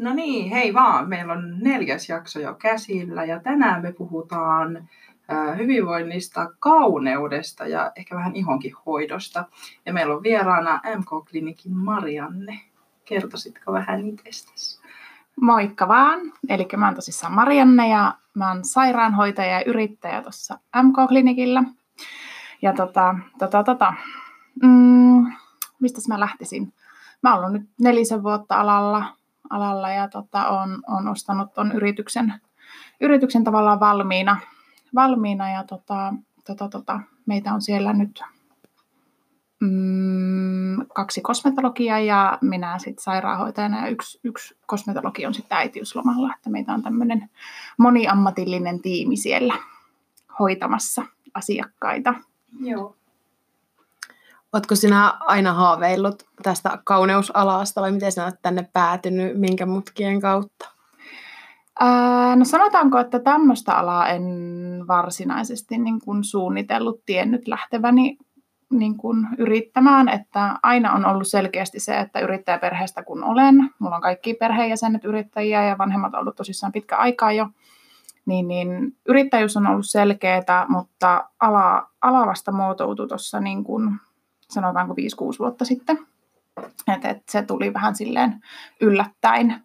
No niin, hei vaan. Meillä on neljäs jakso jo käsillä ja tänään me puhutaan hyvinvoinnista, kauneudesta ja ehkä vähän ihonkin hoidosta. Ja meillä on vieraana MK-klinikin Marianne. Kertoisitko vähän itsestäsi? Moikka vaan. Eli mä oon tosissaan Marianne ja mä oon sairaanhoitaja ja yrittäjä tuossa MK-klinikillä. Ja tota, tota, tota, mm, mistä mä lähtisin? Mä oon ollut nyt nelisen vuotta alalla, alalla ja tota, on, on ostanut ton yrityksen, yrityksen tavallaan valmiina, valmiina ja tota, tota, tota, meitä on siellä nyt mm, kaksi kosmetologia ja minä sitten sairaanhoitajana ja yksi, yksi kosmetologi on sitten äitiyslomalla, että meitä on tämmöinen moniammatillinen tiimi siellä hoitamassa asiakkaita. Joo. Oletko sinä aina haaveillut tästä kauneusalasta vai miten sinä olet tänne päätynyt, minkä mutkien kautta? No sanotaanko, että tämmöistä alaa en varsinaisesti niin kuin suunnitellut, tiennyt lähteväni niin kuin yrittämään, että aina on ollut selkeästi se, että yrittäjäperheestä kun olen, mulla on kaikki perheenjäsenet yrittäjiä ja vanhemmat ollut tosissaan pitkä aikaa jo, niin, niin yrittäjyys on ollut selkeää, mutta ala, ala vasta muotoutui tuossa niin sanotaanko 5-6 vuotta sitten. Et, et se tuli vähän silleen yllättäen,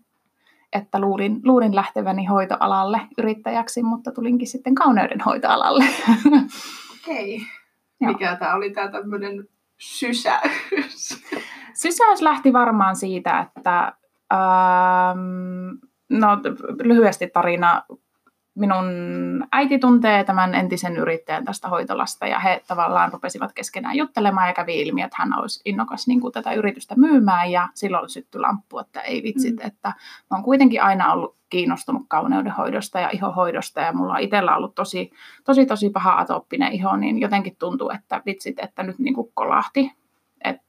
että luulin, luulin lähteväni hoitoalalle yrittäjäksi, mutta tulinkin sitten kauneudenhoitoalalle. Okei. Okay. Mikä tämä oli tämä tämmöinen sysäys? Sysäys lähti varmaan siitä, että ähm, no lyhyesti tarina minun äiti tuntee tämän entisen yrittäjän tästä hoitolasta ja he tavallaan rupesivat keskenään juttelemaan ja kävi ilmi, että hän olisi innokas niin kuin tätä yritystä myymään ja silloin syttyi lamppu, että ei vitsit, mm. että mä oon kuitenkin aina ollut kiinnostunut kauneudenhoidosta ja ihohoidosta ja mulla on itsellä ollut tosi, tosi, tosi paha atooppinen iho, niin jotenkin tuntuu, että vitsit, että nyt niin kuin kolahti.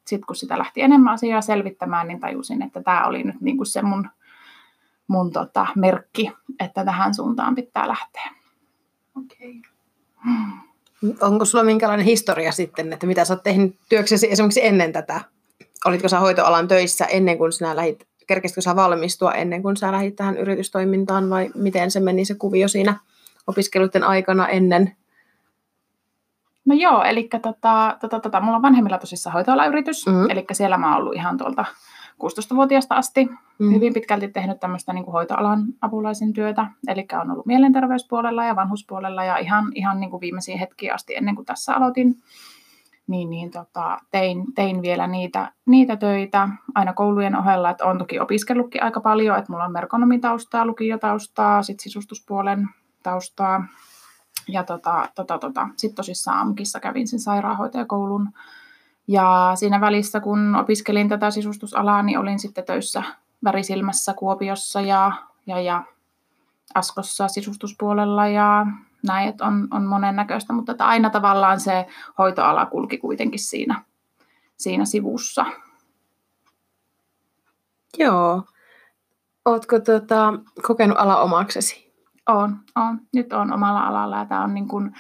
Sitten kun sitä lähti enemmän asiaa selvittämään, niin tajusin, että tämä oli nyt niin kuin se mun mun tota, merkki, että tähän suuntaan pitää lähteä. Okei. Okay. Onko sulla minkälainen historia sitten, että mitä sä oot tehnyt työksesi esimerkiksi ennen tätä? Olitko sä hoitoalan töissä ennen kuin sinä lähit, kerkesitkö sä valmistua ennen kuin sä lähit tähän yritystoimintaan vai miten se meni se kuvio siinä opiskeluiden aikana ennen? No joo, eli tota, tota, tota, mulla on vanhemmilla tosissaan hoitoalayritys, mm-hmm. eli siellä mä oon ollut ihan tuolta 16-vuotiaasta asti mm. hyvin pitkälti tehnyt tämmöistä niin kuin hoitoalan apulaisen työtä, eli on ollut mielenterveyspuolella ja vanhuspuolella ja ihan, ihan niin kuin viimeisiin hetkiin asti ennen kuin tässä aloitin, niin, niin tota, tein, tein vielä niitä, niitä töitä aina koulujen ohella, että olen toki opiskellutkin aika paljon, että mulla on merkonomitaustaa, lukiotaustaa, sitten sisustuspuolen taustaa, ja tota, tota, tota. sitten tosissaan AMKissa kävin sen sairaanhoitajakoulun ja siinä välissä, kun opiskelin tätä sisustusalaa, niin olin sitten töissä värisilmässä Kuopiossa ja, ja, ja Askossa sisustuspuolella ja näin, että on, on monennäköistä, mutta että aina tavallaan se hoitoala kulki kuitenkin siinä, siinä sivussa. Joo. Oletko tota, kokenut ala omaksesi? On, on. Nyt on omalla alalla ja tämä on niin kuin,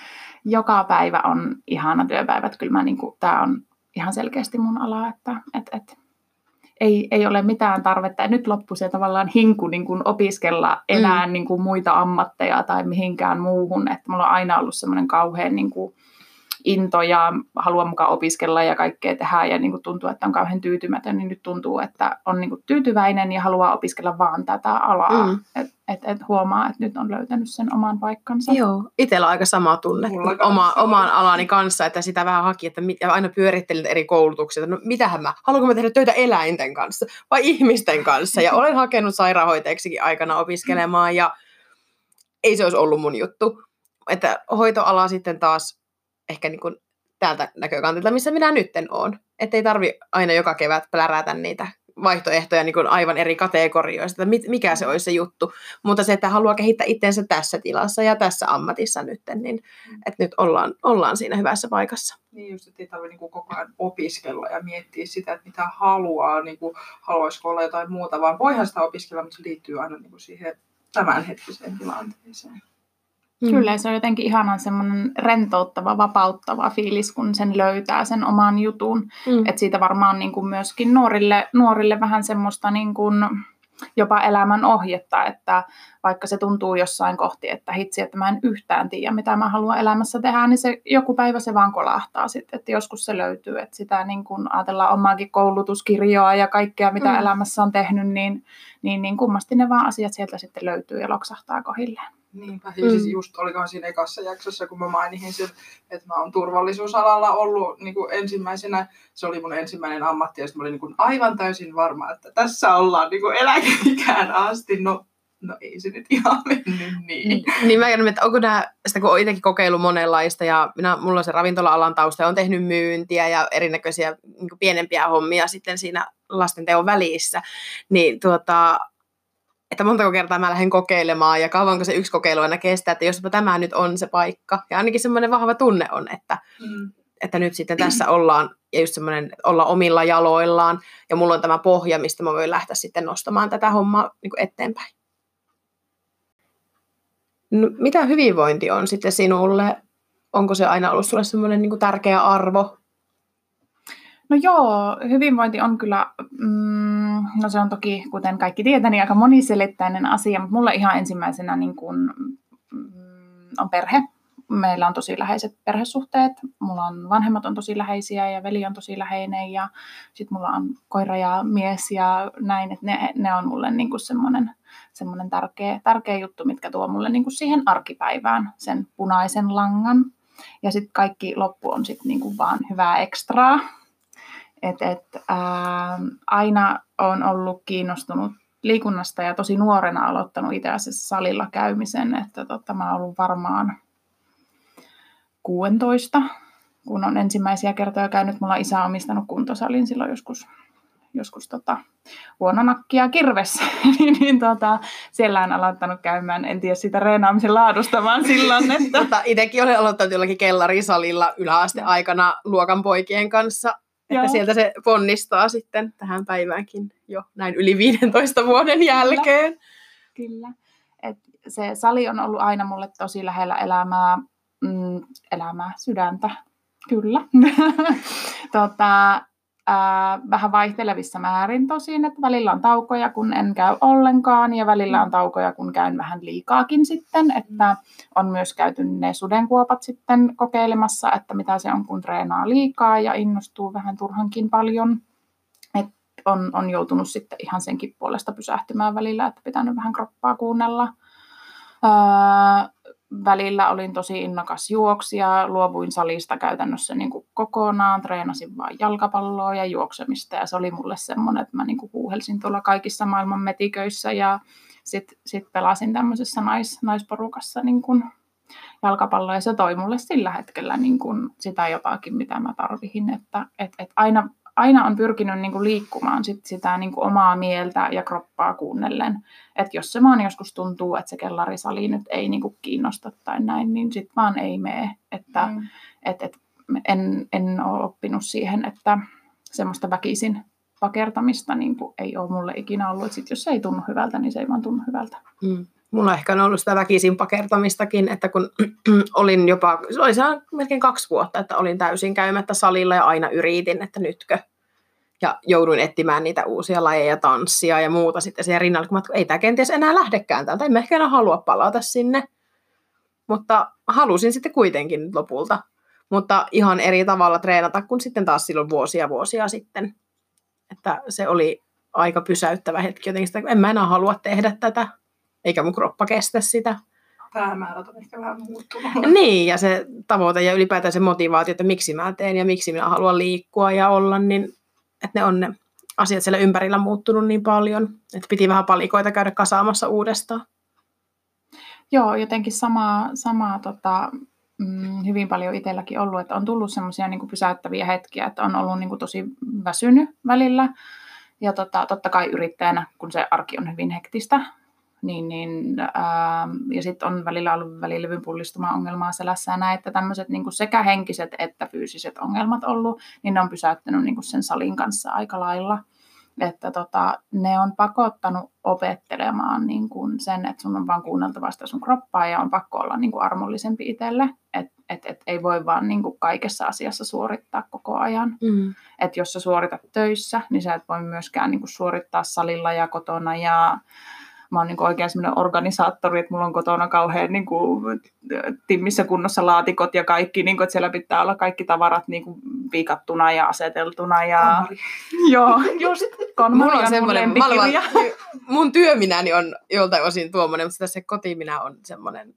joka päivä on ihana työpäivä. Kyllä mä niin kuin, tämä on ihan selkeästi mun ala, että et, et, ei, ei ole mitään tarvetta. Ja nyt loppui se tavallaan hinku niin kuin opiskella enää mm. niin kuin muita ammatteja tai mihinkään muuhun. Että mulla on aina ollut semmoinen kauhean niin kuin, into ja haluan mukaan opiskella ja kaikkea tehdä ja niin kuin tuntuu, että on kauhean tyytymätön, niin nyt tuntuu, että on niin kuin tyytyväinen ja haluaa opiskella vaan tätä alaa. Mm. Et, et, et huomaa, että nyt on löytänyt sen oman paikkansa. Joo, itsellä aika sama tunne oma, oman alani kanssa, että sitä vähän haki, että mit, ja aina pyörittelin eri koulutuksia, että no mitähän mä, haluanko mä tehdä töitä eläinten kanssa vai ihmisten kanssa. Ja olen hakenut sairaanhoitajaksikin aikana opiskelemaan ja ei se olisi ollut mun juttu. Että hoitoala sitten taas ehkä niin kuin täältä näkökantilta, missä minä nytten olen. Että ei tarvi aina joka kevät plärätä niitä vaihtoehtoja niin kuin aivan eri kategorioista, että mikä se olisi se juttu. Mutta se, että haluaa kehittää itsensä tässä tilassa ja tässä ammatissa nyt, niin että nyt ollaan, ollaan siinä hyvässä paikassa. Niin just, että ei tarvitse niin koko ajan opiskella ja miettiä sitä, että mitä haluaa, niin kuin, haluaisiko olla jotain muuta, vaan voihan sitä opiskella, mutta se liittyy aina niin kuin siihen tämänhetkiseen tilanteeseen. Mm. Kyllä, se on jotenkin ihanan semmoinen rentouttava, vapauttava fiilis, kun sen löytää sen oman jutun. Mm. Että siitä varmaan niin kuin myöskin nuorille, nuorille vähän semmoista niin kuin, jopa elämän ohjetta, että vaikka se tuntuu jossain kohti, että hitsi, että mä en yhtään tiedä, mitä mä haluan elämässä tehdä, niin se joku päivä se vaan kolahtaa sitten, että joskus se löytyy, että sitä niin kun ajatellaan omaakin koulutuskirjoa ja kaikkea, mitä mm. elämässä on tehnyt, niin, niin, niin kummasti ne vaan asiat sieltä sitten löytyy ja loksahtaa kohilleen. Niinpä, ja siis mm. just olikohan siinä ekassa jaksossa, kun mä mainihin sen, että mä oon turvallisuusalalla ollut niin kuin ensimmäisenä, se oli mun ensimmäinen ammatti, ja mä olin niin kuin aivan täysin varma, että tässä ollaan niin kuin eläkeikään asti. No, no ei se nyt ihan mennyt niin. Niin mä tiedän, että onko nämä, sitä kun itsekin kokeillut monenlaista, ja minä, mulla on se ravintola-alan tausta, ja on tehnyt myyntiä ja erinäköisiä niin pienempiä hommia sitten siinä lastenteon välissä, niin tuota, että montako kertaa mä lähden kokeilemaan ja kauanko se yksi kokeilu aina kestää, että jospa tämä nyt on se paikka. Ja ainakin semmoinen vahva tunne on, että, mm. että nyt sitten tässä ollaan ja just semmoinen olla omilla jaloillaan ja mulla on tämä pohja, mistä mä voin lähteä sitten nostamaan tätä hommaa niin kuin eteenpäin. No, mitä hyvinvointi on sitten sinulle? Onko se aina ollut sulle semmoinen niin tärkeä arvo? No joo, hyvinvointi on kyllä, mm, no se on toki, kuten kaikki tietää, niin aika moniselittäinen asia, mutta mulla ihan ensimmäisenä niin kun, mm, on perhe. Meillä on tosi läheiset perhesuhteet. Mulla on vanhemmat on tosi läheisiä ja veli on tosi läheinen ja sitten mulla on koira ja mies ja näin, että ne, ne on mulle niin semmoinen semmoinen tärkeä, tärkeä juttu, mitkä tuo mulle niin siihen arkipäivään sen punaisen langan. Ja sitten kaikki loppu on sitten niin vaan hyvää ekstraa, et, et, ää, aina on ollut kiinnostunut liikunnasta ja tosi nuorena aloittanut itse asiassa salilla käymisen, että tota, mä ollut varmaan 16, kun on ensimmäisiä kertoja käynyt. Mulla isä on omistanut kuntosalin silloin joskus, joskus tota, huononakkia kirvessä, niin, niin tota, siellä on aloittanut käymään, en tiedä sitä reenaamisen laadusta, vaan silloin, että... Mutta itsekin olen aloittanut jollakin kellarisalilla yläasteaikana luokan poikien kanssa että Joo. sieltä se ponnistaa sitten tähän päiväänkin jo näin yli 15 vuoden jälkeen. Kyllä. Kyllä. Et se sali on ollut aina mulle tosi lähellä elämää, mm, elämää sydäntä. Kyllä. tota, ää, vähän vaihtelevissa määrin tosin, että välillä on taukoja, kun en käy ollenkaan, ja välillä on taukoja, kun käyn vähän liikaakin sitten, että on myös käyty ne sudenkuopat sitten kokeilemassa, että mitä se on, kun treenaa liikaa ja innostuu vähän turhankin paljon. Et on, on joutunut sitten ihan senkin puolesta pysähtymään välillä, että pitänyt vähän kroppaa kuunnella. Öö, välillä olin tosi innokas juoksija, luovuin salista käytännössä niin kuin kokonaan, treenasin vain jalkapalloa ja juoksemista ja se oli mulle semmoinen, että mä niin kuin huuhelsin tuolla kaikissa maailman metiköissä ja sitten sit pelasin tämmöisessä nais, naisporukassa niin kuin jalkapalloa ja se toi mulle sillä hetkellä niin kuin sitä jotakin, mitä mä tarvihin, että et, et aina aina on pyrkinyt niin kuin liikkumaan sit sitä niin kuin omaa mieltä ja kroppaa kuunnellen. Että jos se vaan joskus tuntuu, että se kellarisali nyt ei niin kuin kiinnosta tai näin, niin sitten vaan ei mene. Että mm. et, et, en, en ole oppinut siihen, että semmoista väkisin pakertamista niin kuin ei ole mulle ikinä ollut. Että sit jos se ei tunnu hyvältä, niin se ei vaan tunnu hyvältä. Mm. Mulla ehkä on ollut sitä väkisin pakertamistakin, että kun olin jopa, se oli melkein kaksi vuotta, että olin täysin käymättä salilla ja aina yritin, että nytkö. Ja jouduin etsimään niitä uusia lajeja, tanssia ja muuta sitten siihen rinnalle, kun mä, ei tämä kenties enää lähdekään täältä, en mä ehkä enää halua palata sinne. Mutta halusin sitten kuitenkin lopulta. Mutta ihan eri tavalla treenata kuin sitten taas silloin vuosia vuosia sitten. Että se oli aika pysäyttävä hetki jotenkin sitä, en mä enää halua tehdä tätä eikä mun kroppa kestä sitä. Päämäärät on ehkä vähän muuttunut. Niin, ja se tavoite ja ylipäätään se motivaatio, että miksi mä teen ja miksi minä haluan liikkua ja olla, niin että ne on ne asiat siellä ympärillä muuttunut niin paljon, että piti vähän palikoita käydä kasaamassa uudestaan. Joo, jotenkin samaa, samaa tota, mm, hyvin paljon itselläkin ollut, että on tullut semmoisia niin pysäyttäviä hetkiä, että on ollut niin kuin, tosi väsynyt välillä. Ja tota, totta kai yrittäjänä, kun se arki on hyvin hektistä, niin, niin, ää, ja sitten on välillä ollut välilevyn pullistuma ongelmaa selässä ja näin, että tämmöiset niin sekä henkiset että fyysiset ongelmat ollut, niin ne on pysäyttänyt niin sen salin kanssa aika lailla. Että tota, ne on pakottanut opettelemaan niin kuin sen, että sun on vaan kuunneltava sitä sun kroppaa ja on pakko olla niin kuin armollisempi itselle. Että että et ei voi vaan niin kuin kaikessa asiassa suorittaa koko ajan. Mm. Että jos sä suoritat töissä, niin sä et voi myöskään niin kuin suorittaa salilla ja kotona ja mä oon niin oikein sellainen organisaattori, että mulla on kotona kauhean niin kuin, timmissä kunnossa laatikot ja kaikki, niin kuin, että siellä pitää olla kaikki tavarat niin kuin, viikattuna ja aseteltuna. Ja... Joo, just Mulla on semmoinen, mun, mun työminäni on joltain osin tuommoinen, mutta se kotiminä on semmoinen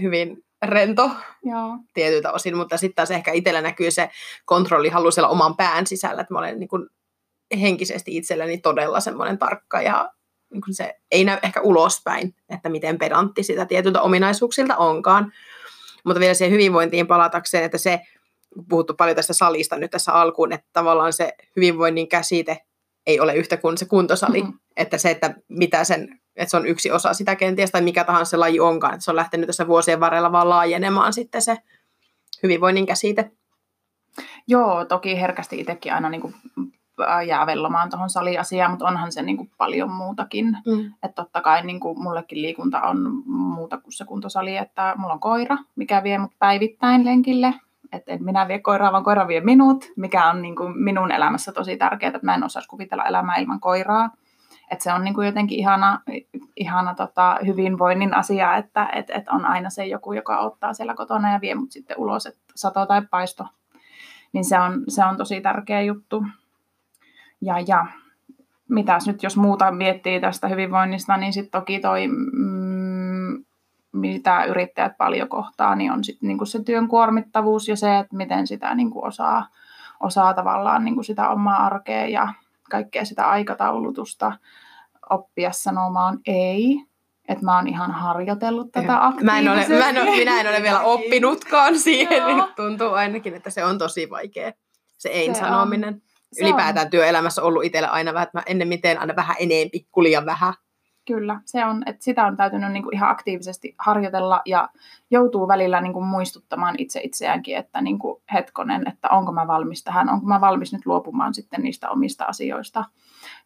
hyvin rento Joo. tietyiltä osin, mutta sitten taas ehkä itsellä näkyy se kontrollihalu siellä oman pään sisällä, että mä olen niin kuin henkisesti itselleni todella semmoinen tarkka ja se ei näy ehkä ulospäin, että miten pedantti sitä tietyltä ominaisuuksilta onkaan. Mutta vielä siihen hyvinvointiin palatakseen, että se, puhuttu paljon tästä salista nyt tässä alkuun, että tavallaan se hyvinvoinnin käsite ei ole yhtä kuin se kuntosali. Mm-hmm. Että se, että mitä sen, että se on yksi osa sitä kenties, tai mikä tahansa se laji onkaan, että se on lähtenyt tässä vuosien varrella vaan laajenemaan sitten se hyvinvoinnin käsite. Joo, toki herkästi itsekin aina niin kuin jää vellomaan tuohon saliasiaan, mutta onhan se niin kuin paljon muutakin. Mm. Että totta kai niin kuin mullekin liikunta on muuta kuin se kuntosali, että mulla on koira, mikä vie mut päivittäin lenkille. Että en minä vie koiraa, vaan koira vie minut, mikä on niin kuin minun elämässä tosi tärkeää, että mä en osaisi kuvitella elämää ilman koiraa. Että se on niin kuin jotenkin ihana, ihana tota, hyvinvoinnin asia, että et, et on aina se joku, joka ottaa siellä kotona ja vie mut sitten ulos, että sato tai paisto. Niin se on, se on tosi tärkeä juttu. Ja, ja mitäs nyt jos muuta miettii tästä hyvinvoinnista, niin sitten toki toi, mm, mitä yrittäjät paljon kohtaa, niin on sitten niinku se työn kuormittavuus ja se, että miten sitä niinku osaa, osaa tavallaan niinku sitä omaa arkea ja kaikkea sitä aikataulutusta oppia sanomaan ei. Että mä oon ihan harjoitellut tätä aktiivisesti. Mä en ole, mä en ole, minä en ole vielä oppinutkaan siihen, niin tuntuu ainakin, että se on tosi vaikea, se ei-sanominen. Se ylipäätään on. työelämässä ollut itsellä aina vähän, että mä ennen miten aina vähän enempi, kulian vähän. Kyllä, se on, että sitä on täytynyt niin kuin ihan aktiivisesti harjoitella ja joutuu välillä niin kuin muistuttamaan itse itseäänkin, että niin kuin hetkonen, että onko mä valmis tähän, onko mä valmis nyt luopumaan sitten niistä omista asioista.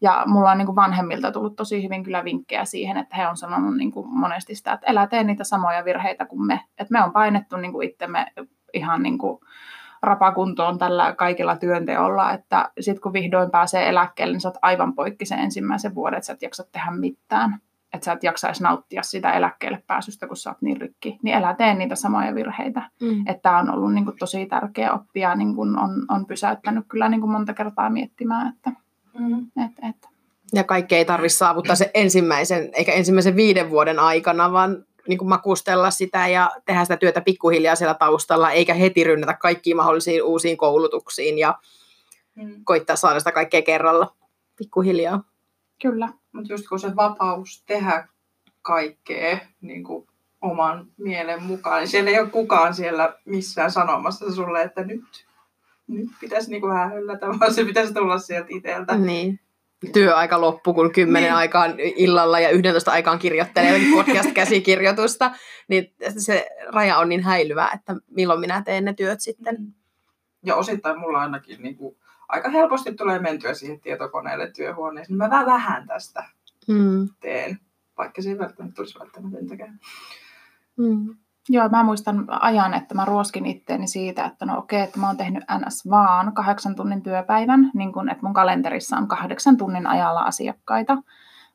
Ja mulla on niin kuin vanhemmilta tullut tosi hyvin kyllä vinkkejä siihen, että he on sanonut niin kuin monesti sitä, että älä tee niitä samoja virheitä kuin me. Että me on painettu niin kuin itsemme ihan niin kuin rapakuntoon tällä kaikilla työnteolla, että sitten kun vihdoin pääsee eläkkeelle, niin sä oot aivan poikki sen ensimmäisen vuoden, että sä et jaksa tehdä mitään. Että sä et jaksaisi nauttia sitä eläkkeelle pääsystä, kun sä oot niin rikki. Niin älä tee niitä samoja virheitä. Mm. Että tämä on ollut niin kuin, tosi tärkeä oppia, niin kuin on, on pysäyttänyt kyllä niin kuin monta kertaa miettimään, että mm. et, et. Ja kaikki ei tarvitse saavuttaa se ensimmäisen, eikä ensimmäisen viiden vuoden aikana, vaan niin kuin makustella sitä ja tehdä sitä työtä pikkuhiljaa siellä taustalla, eikä heti rynnätä kaikkiin mahdollisiin uusiin koulutuksiin ja mm. koittaa saada sitä kaikkea kerralla pikkuhiljaa. Kyllä. Mutta just kun se vapaus tehdä kaikkea niin kuin oman mielen mukaan, niin siellä ei ole kukaan siellä missään sanomassa sulle, että nyt, nyt pitäisi niin kuin vähän hyllätä, vaan se pitäisi tulla sieltä itseltä. Niin työaika loppu, kun kymmenen niin. aikaan illalla ja 11 aikaan kirjoittelee podcast-käsikirjoitusta, niin se raja on niin häilyvä, että milloin minä teen ne työt sitten. Mm. Ja osittain mulla ainakin niin kuin, aika helposti tulee mentyä siihen tietokoneelle työhuoneeseen, niin mä vähän tästä mm. teen, vaikka se ei välttämättä tulisi välttämätöntäkään. Mm. Joo, mä muistan ajan, että mä ruoskin itteeni siitä, että no okei, että mä oon tehnyt NS vaan kahdeksan tunnin työpäivän, niin kun, että mun kalenterissa on kahdeksan tunnin ajalla asiakkaita.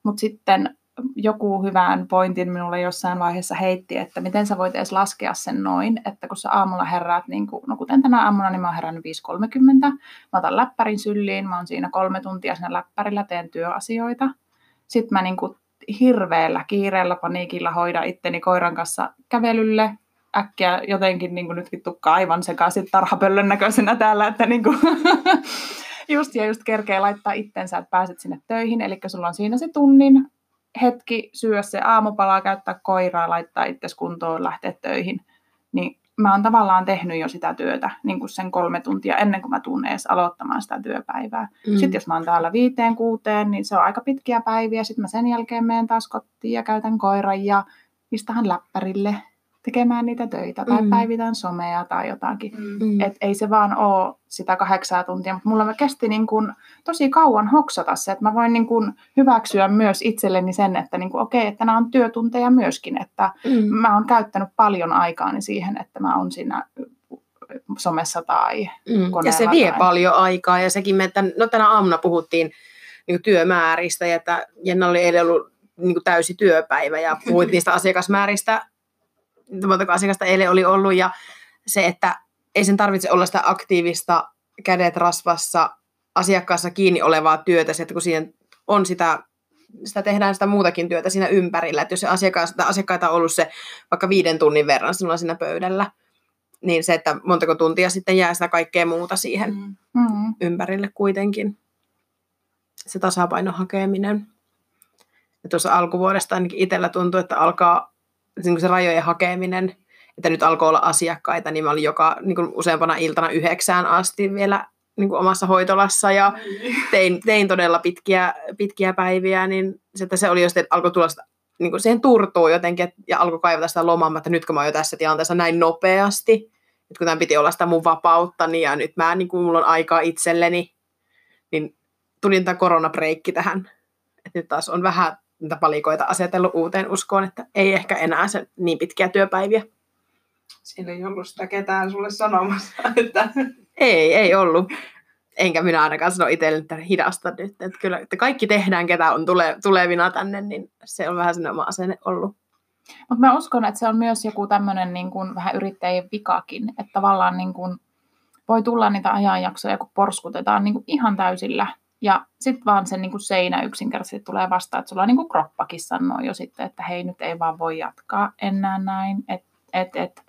Mutta sitten joku hyvän pointin minulle jossain vaiheessa heitti, että miten sä voit edes laskea sen noin, että kun sä aamulla herät, niin kuin, no kuten tänä aamuna, niin mä oon herännyt 5.30, mä otan läppärin sylliin, mä oon siinä kolme tuntia siinä läppärillä, teen työasioita. Sitten mä niin kuin hirveällä kiireellä paniikilla hoida itteni koiran kanssa kävelylle. Äkkiä jotenkin niin kuin nytkin tukka aivan sekaisin tarhapöllön näköisenä täällä, että niin kuin just ja just kerkee laittaa itsensä, että pääset sinne töihin. Eli sulla on siinä se tunnin hetki syö se aamupala, käyttää koiraa, laittaa itse kuntoon, lähteä töihin. Niin mä oon tavallaan tehnyt jo sitä työtä niin kuin sen kolme tuntia ennen kuin mä tuun edes aloittamaan sitä työpäivää. Mm. Sitten jos mä oon täällä viiteen, kuuteen, niin se on aika pitkiä päiviä. Sitten mä sen jälkeen menen taas kotiin ja käytän koiran ja istahan läppärille. Tekemään niitä töitä tai mm. päivitän somea tai jotakin. Mm. Et ei se vaan ole sitä kahdeksaa tuntia, mutta mulla kesti niin kun tosi kauan hoksata se, että mä voin niin kun hyväksyä myös itselleni sen, että niin kun, okei, että nämä on työtunteja myöskin, että mm. mä oon käyttänyt paljon aikaani siihen, että mä oon siinä somessa tai mm. Ja se vie tai... paljon aikaa ja sekin, että no tänä aamuna puhuttiin niin työmääristä ja että Jenna oli eilen ollut niin täysi työpäivä ja puhuit niistä asiakasmääristä, montako asiakasta eilen oli ollut ja se, että ei sen tarvitse olla sitä aktiivista kädet rasvassa asiakkaassa kiinni olevaa työtä, se, että kun siihen on sitä, sitä tehdään sitä muutakin työtä siinä ympärillä, että jos se asiakas, asiakkaita on ollut se vaikka viiden tunnin verran sinulla siinä pöydällä, niin se, että montako tuntia sitten jää sitä kaikkea muuta siihen mm. mm. ympärille kuitenkin. Se tasapainon hakeminen. Ja tuossa alkuvuodesta ainakin itsellä tuntuu, että alkaa niin se rajojen hakeminen, että nyt alkoi olla asiakkaita, niin mä olin joka niin kuin useampana iltana yhdeksään asti vielä niin kuin omassa hoitolassa ja tein, tein todella pitkiä, pitkiä päiviä, niin se, että se oli just, että alkoi tulla sitä, niin kuin siihen turtuu jotenkin et, ja alkoi kaivata sitä lomaa, että nyt kun mä oon jo tässä tilanteessa näin nopeasti, että kun tämän piti olla sitä mun vapautta, niin ja nyt mä, niin kuin mulla on aikaa itselleni, niin tuli tämä koronabreikki tähän. Että nyt taas on vähän palikoita asetellut uuteen uskoon, että ei ehkä enää se niin pitkiä työpäiviä. Siinä ei ollut sitä ketään sulle sanomassa. Että... Ei, ei ollut. Enkä minä ainakaan sano itselle, että hidasta nyt. Että kyllä, että kaikki tehdään, ketä on tule, tulevina tänne, niin se on vähän sellainen oma asenne ollut. Mutta mä uskon, että se on myös joku tämmöinen niin kuin vähän yrittäjien vikakin, että tavallaan niin kuin voi tulla niitä ajanjaksoja, kun porskutetaan niin kuin ihan täysillä ja sitten vaan se niin kuin seinä yksinkertaisesti tulee vastaan, että sulla niin kuin kroppakin sanoo jo sitten, että hei nyt ei vaan voi jatkaa enää näin. Et, et, et.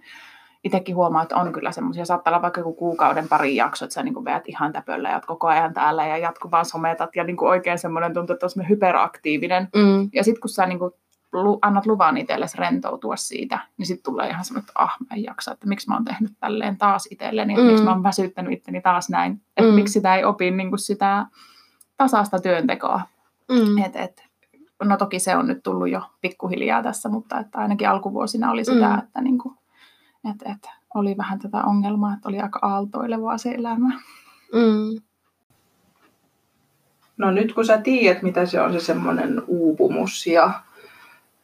Itsekin huomaa, että on kyllä semmoisia, saattaa olla vaikka joku kuukauden pari jakso, että sä niin kuin veät ihan täpöllä ja koko ajan täällä ja jatkuvaan sometat ja niin kuin oikein semmoinen tuntuu, että on hyperaktiivinen. Mm. Ja sitten kun sä niin kuin annat luvan itsellesi rentoutua siitä, niin sitten tulee ihan semmoinen, että ah, mä en jaksa, että miksi mä oon tehnyt tälleen taas itselleni, että mm. miksi mä oon väsyttänyt itteni taas näin, että mm. miksi sitä ei opi niin kuin sitä tasasta työntekoa. Mm. Et, et, no toki se on nyt tullut jo pikkuhiljaa tässä, mutta että ainakin alkuvuosina oli sitä, mm. että niinku, et, et, oli vähän tätä ongelmaa, että oli aika aaltoilevaa se elämä. Mm. No nyt kun sä tiedät, mitä se on se semmoinen uupumus ja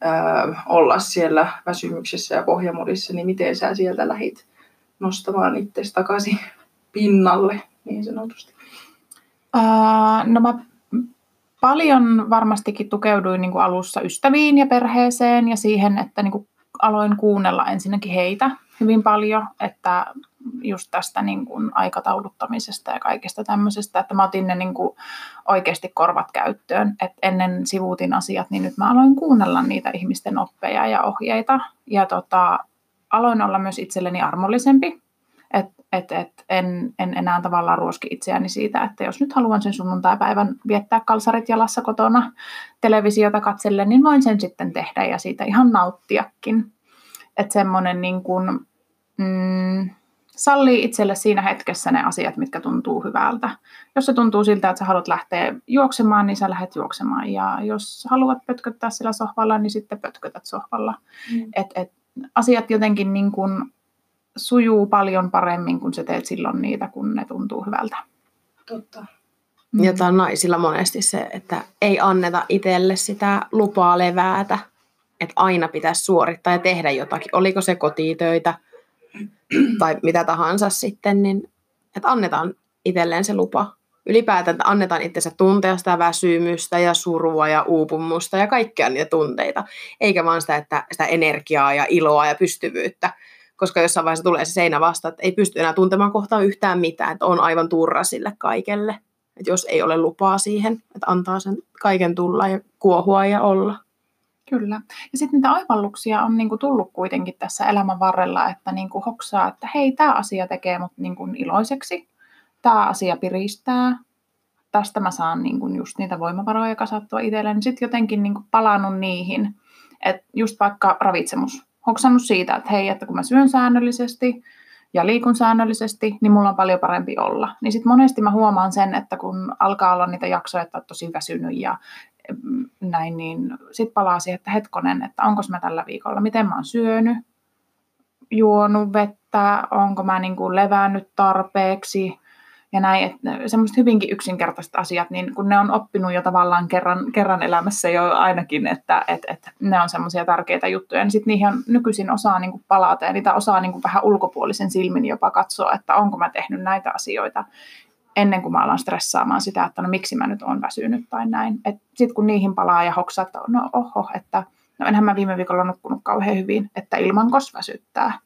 ää, olla siellä väsymyksessä ja pohjamodissa, niin miten sä sieltä lähit nostamaan itsestä takaisin pinnalle niin sanotusti? Uh, no mä paljon varmastikin tukeuduin niin kuin alussa ystäviin ja perheeseen ja siihen, että niin kuin aloin kuunnella ensinnäkin heitä hyvin paljon, että just tästä niin kuin aikatauluttamisesta ja kaikesta tämmöisestä, että mä otin ne niin kuin oikeasti korvat käyttöön. Et ennen sivuutin asiat, niin nyt mä aloin kuunnella niitä ihmisten oppeja ja ohjeita. Ja tota, aloin olla myös itselleni armollisempi että et, et en, en enää tavallaan ruoski itseäni siitä, että jos nyt haluan sen sunnuntai-päivän viettää kalsarit jalassa kotona televisiota katsellen, niin voin sen sitten tehdä ja siitä ihan nauttiakin. Että semmoinen niin kuin, mm, sallii itselle siinä hetkessä ne asiat, mitkä tuntuu hyvältä. Jos se tuntuu siltä, että sä haluat lähteä juoksemaan, niin sä lähdet juoksemaan. Ja jos haluat pötköttää sillä sohvalla, niin sitten pötkötät sohvalla. Mm. Et, et, asiat jotenkin niin kuin sujuu paljon paremmin, kun sä teet silloin niitä, kun ne tuntuu hyvältä. Totta. Mm. Ja tämä on naisilla monesti se, että ei anneta itselle sitä lupaa leväätä, että aina pitäisi suorittaa ja tehdä jotakin. Oliko se kotitöitä tai mitä tahansa sitten, niin että annetaan itselleen se lupa. Ylipäätään, että annetaan itsensä tuntea sitä väsymystä ja surua ja uupumusta ja kaikkia niitä tunteita. Eikä vaan sitä, että sitä energiaa ja iloa ja pystyvyyttä koska jossain vaiheessa tulee se seinä vasta, että ei pysty enää tuntemaan kohtaan yhtään mitään, että on aivan turra sille kaikelle. Että jos ei ole lupaa siihen, että antaa sen kaiken tulla ja kuohua ja olla. Kyllä. Ja sitten niitä oivalluksia on niinku tullut kuitenkin tässä elämän varrella, että niinku hoksaa, että hei, tämä asia tekee mut niinku iloiseksi, tämä asia piristää, tästä mä saan niinku just niitä voimavaroja kasattua itselleni. Sitten jotenkin niinku palannut niihin, että just vaikka ravitsemus hoksannut siitä, että hei, että kun mä syön säännöllisesti ja liikun säännöllisesti, niin mulla on paljon parempi olla. Niin sitten monesti mä huomaan sen, että kun alkaa olla niitä jaksoja, että on tosi väsynyt ja mm, näin, niin sitten palaa siihen, että hetkonen, että onko mä tällä viikolla, miten mä oon syönyt, juonut vettä, onko mä niin kuin levännyt tarpeeksi ja näin, että semmoiset hyvinkin yksinkertaiset asiat, niin kun ne on oppinut jo tavallaan kerran, kerran elämässä jo ainakin, että et, et ne on semmoisia tärkeitä juttuja, niin sitten niihin on nykyisin osaa niin kuin palata ja niitä osaa niin kuin vähän ulkopuolisen silmin jopa katsoa, että onko mä tehnyt näitä asioita ennen kuin mä alan stressaamaan sitä, että no miksi mä nyt oon väsynyt tai näin. Sitten kun niihin palaa ja hoksaa, että no oho, että no enhän mä viime viikolla nukkunut kauhean hyvin, että ilman kos väsyttää.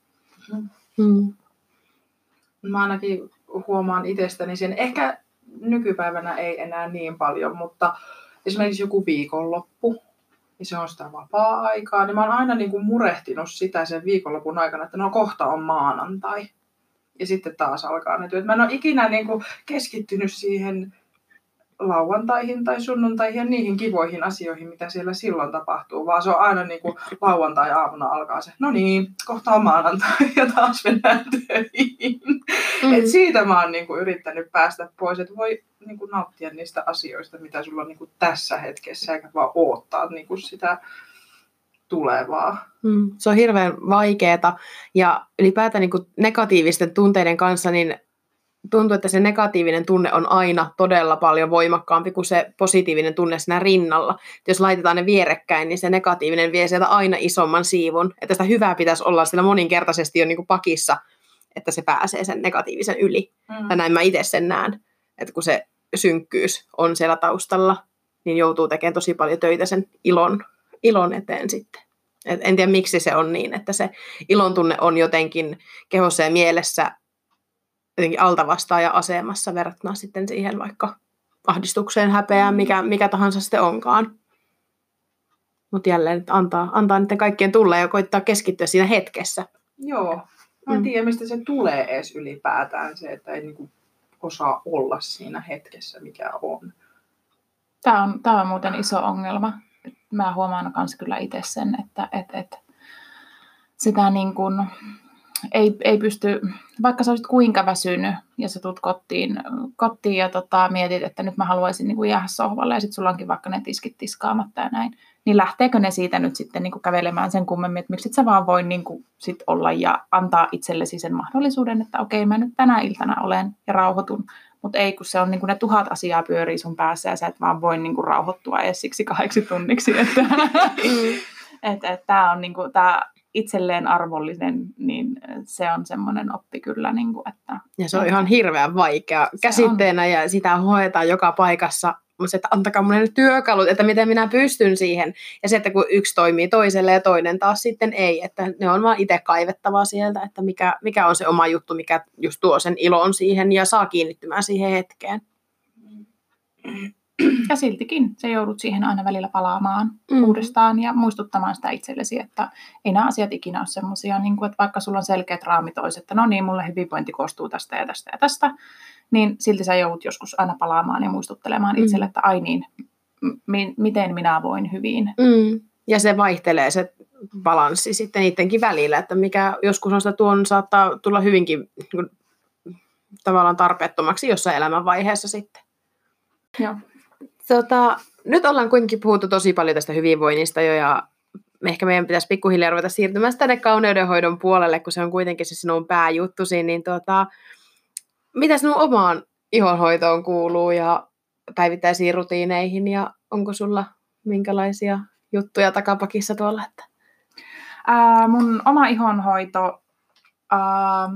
Hmm. Mä ainakin huomaan itsestäni sen. Ehkä nykypäivänä ei enää niin paljon, mutta esimerkiksi joku viikonloppu, niin se on sitä vapaa-aikaa, niin mä oon aina niin kuin murehtinut sitä sen viikonlopun aikana, että no kohta on maanantai. Ja sitten taas alkaa ne työt. Mä en ole ikinä niin kuin keskittynyt siihen lauantaihin tai sunnuntaihin ja niihin kivoihin asioihin, mitä siellä silloin tapahtuu, vaan se on aina niin kuin lauantai-aamuna alkaa se, no niin, kohta on maanantai ja taas mennään töihin. Mm. Et siitä mä oon niin kuin yrittänyt päästä pois, että voi niin kuin nauttia niistä asioista, mitä sulla on niin kuin tässä hetkessä, eikä vaan odottaa niin kuin sitä tulevaa. Mm. Se on hirveän vaikeaa ja ylipäätään niin kuin negatiivisten tunteiden kanssa, niin tuntuu, että se negatiivinen tunne on aina todella paljon voimakkaampi kuin se positiivinen tunne siinä rinnalla. Jos laitetaan ne vierekkäin, niin se negatiivinen vie sieltä aina isomman siivun. Että sitä hyvää pitäisi olla sillä moninkertaisesti jo niin kuin pakissa, että se pääsee sen negatiivisen yli. Mm. Tai näin mä itse sen näen. Että kun se synkkyys on siellä taustalla, niin joutuu tekemään tosi paljon töitä sen ilon, ilon eteen sitten. Et en tiedä miksi se on niin, että se ilon tunne on jotenkin kehossa ja mielessä jotenkin altavastaaja asemassa verrattuna sitten siihen vaikka ahdistukseen, häpeään, mikä, mikä tahansa sitten onkaan. Mutta jälleen että antaa, antaa niiden kaikkien tulla ja koittaa keskittyä siinä hetkessä. Joo. Mä en mm. tiedä, mistä se tulee edes ylipäätään se, että ei niinku osaa olla siinä hetkessä, mikä on. Tämä on, tämä on muuten iso ongelma. Mä huomaan myös kyllä itse sen, että et, et, sitä niin kuin, ei, ei pysty, vaikka sä olisit kuinka väsynyt ja sä tulet kotiin, kotiin ja tota, mietit, että nyt mä haluaisin niin kuin jäädä sohvalle ja sitten sulla onkin vaikka ne tiskit tiskaamatta ja näin, niin lähteekö ne siitä nyt sitten niin kuin kävelemään sen kummemmin, että miksi et sä vaan voi niin kuin sit olla ja antaa itsellesi sen mahdollisuuden, että okei mä nyt tänä iltana olen ja rauhoitun, mutta ei kun se on niin kuin ne tuhat asiaa pyörii sun päässä ja sä et vaan voi niin kuin rauhoittua edes siksi kahdeksi tunniksi, että mm. et, et, tämä on niin kuin, tää, itselleen arvollinen, niin se on semmoinen oppi kyllä. Niin kuin, että, ja se on ihan hirveän vaikea käsitteenä on. ja sitä hoetaan joka paikassa, mutta että antakaa mulle ne työkalut, että miten minä pystyn siihen. Ja se, että kun yksi toimii toiselle ja toinen taas sitten ei, että ne on vaan itse kaivettavaa sieltä, että mikä, mikä on se oma juttu, mikä just tuo sen ilon siihen ja saa kiinnittymään siihen hetkeen. Ja siltikin se joudut siihen aina välillä palaamaan mm. uudestaan ja muistuttamaan sitä itsellesi, että ei nämä asiat ikinä ole semmoisia, niin että vaikka sulla on selkeät raamit olisi, että no niin, mulle hyvinvointi koostuu tästä ja tästä ja tästä, niin silti sä joudut joskus aina palaamaan ja muistuttelemaan mm. itselle, että ai niin, m- miten minä voin hyvin. Mm. Ja se vaihtelee se balanssi sitten niidenkin välillä, että mikä joskus on sitä tuon saattaa tulla hyvinkin niin tavallaan tarpeettomaksi jossain elämänvaiheessa sitten. Joo. Tota, nyt ollaan kuitenkin puhuttu tosi paljon tästä hyvinvoinnista jo ja ehkä meidän pitäisi pikkuhiljaa ruveta siirtymään tänne kauneudenhoidon puolelle, kun se on kuitenkin se sinun pääjuttusi, niin tota, mitä sinun omaan ihonhoitoon kuuluu ja päivittäisiin rutiineihin ja onko sulla minkälaisia juttuja takapakissa tuolla? Että? Ää, mun oma ihonhoito, ää,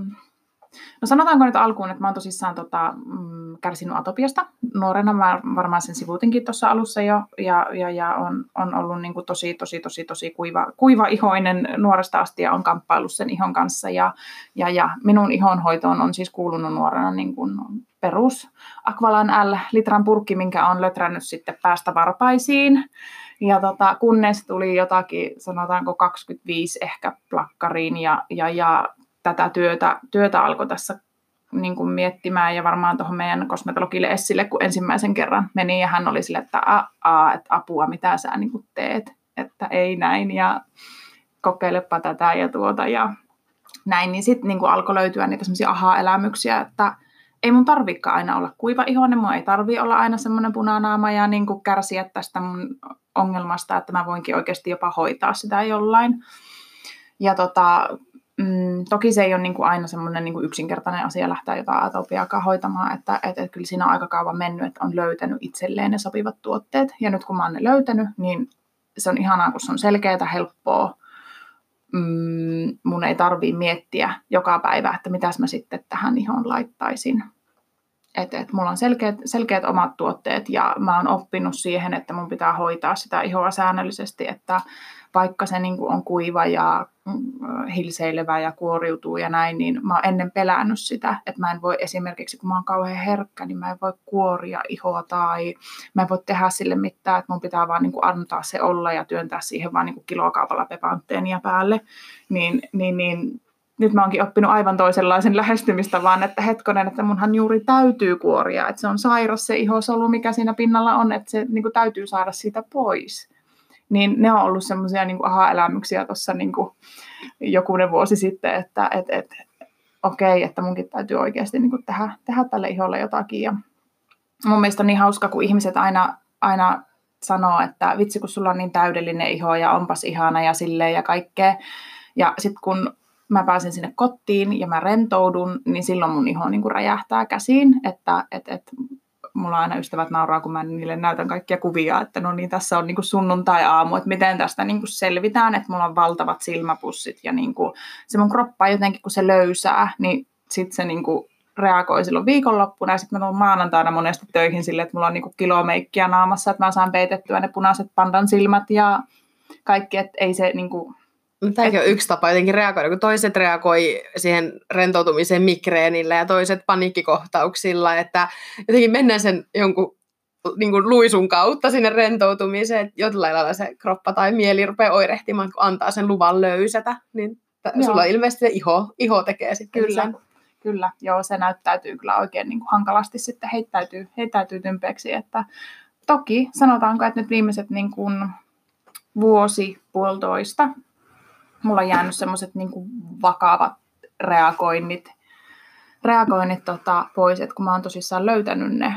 no sanotaanko nyt alkuun, että mä oon tosissaan tota, mm, kärsinyt atopiasta. Nuorena mä varmaan sen sivuutinkin tuossa alussa jo, ja, ja, ja on, on ollut niin kuin tosi, tosi, tosi, tosi kuiva, kuiva ihoinen nuoresta asti ja on kamppaillut sen ihon kanssa. Ja, ja, ja minun ihonhoitoon on siis kuulunut nuorena niin kuin perus Aqualan L-litran purkki, minkä on lötrännyt sitten päästä varpaisiin. Ja tota, kunnes tuli jotakin, sanotaanko 25 ehkä plakkariin ja, ja, ja tätä työtä, työtä alkoi tässä niin kuin miettimään ja varmaan tuohon meidän kosmetologille Essille, kun ensimmäisen kerran meni ja hän oli sille, että, a, a, että apua, mitä sä niin kuin teet, että ei näin ja kokeilepa tätä ja tuota ja näin, niin sitten niin alkoi löytyä niitä semmoisia aha-elämyksiä, että ei mun tarvikaan aina olla kuiva ihonen, mun ei tarvi olla aina semmoinen punanaama ja niin kuin kärsiä tästä mun ongelmasta, että mä voinkin oikeasti jopa hoitaa sitä jollain. Ja tota, mm, toki se ei ole niin kuin aina semmoinen niin kuin yksinkertainen asia lähteä jotain atopiaa hoitamaan, että, että, että kyllä siinä on aika kauan mennyt, että on löytänyt itselleen ne sopivat tuotteet. Ja nyt kun mä oon ne löytänyt, niin se on ihanaa, kun se on selkeää, helppoa. Mm, mun ei tarvii miettiä joka päivä, että mitäs mä sitten tähän ihon laittaisin. Et, et mulla on selkeät, selkeät omat tuotteet ja mä oon oppinut siihen, että mun pitää hoitaa sitä ihoa säännöllisesti, että vaikka se niin on kuiva ja mm, hilseilevä ja kuoriutuu ja näin, niin mä oon ennen pelännyt sitä, että mä en voi esimerkiksi, kun mä oon kauhean herkkä, niin mä en voi kuoria ihoa tai mä en voi tehdä sille mitään, että mun pitää vaan niin antaa se olla ja työntää siihen vaan niin kilokaupalla pepantteenia päälle, niin, niin, niin nyt mä oonkin oppinut aivan toisenlaisen lähestymistä, vaan että hetkonen, että munhan juuri täytyy kuoria, että se on sairas se ihosolu, mikä siinä pinnalla on, että se niin kuin, täytyy saada siitä pois. Niin ne on ollut semmoisia niin aha-elämyksiä tuossa niin jokunen vuosi sitten, että et, et, okei, että munkin täytyy oikeasti niin kuin, tehdä, tehdä tälle iholle jotakin. Ja mun mielestä on niin hauska, kun ihmiset aina, aina sanoo, että vitsi kun sulla on niin täydellinen iho ja onpas ihana ja silleen ja kaikkea. Ja sitten kun mä pääsen sinne kotiin ja mä rentoudun, niin silloin mun iho niin kuin räjähtää käsiin, että et, et, mulla aina ystävät nauraa, kun mä niille näytän kaikkia kuvia, että no niin, tässä on niin kuin sunnuntai-aamu, että miten tästä niin kuin selvitään, että mulla on valtavat silmäpussit ja niin kuin, se mun kroppa jotenkin, kun se löysää, niin sitten se niin kuin reagoi silloin viikonloppuna ja sitten mä tulen maanantaina monesti töihin sille, että mulla on niin kuin kilomeikkiä naamassa, että mä saan peitettyä ne punaiset pandan silmät ja kaikki, että ei se niin Tämäkin on yksi tapa jotenkin reagoida, kun toiset reagoi siihen rentoutumiseen migreenillä ja toiset paniikkikohtauksilla, että jotenkin mennään sen jonkun niin kuin luisun kautta sinne rentoutumiseen, että jollain lailla se kroppa tai mieli rupeaa oirehtimaan, kun antaa sen luvan löysätä, niin t- sulla ilmeisesti se iho, iho tekee sitten kyllä, sen. Kyllä, joo, se näyttäytyy kyllä oikein niin kuin hankalasti sitten heittäytyy, heittäytyy tympeeksi, että toki sanotaanko, että nyt viimeiset niin kuin vuosi, puolitoista, mulla on jäänyt semmoiset niin vakavat reagoinnit, reagoinnit tota, pois, että kun mä oon tosissaan löytänyt ne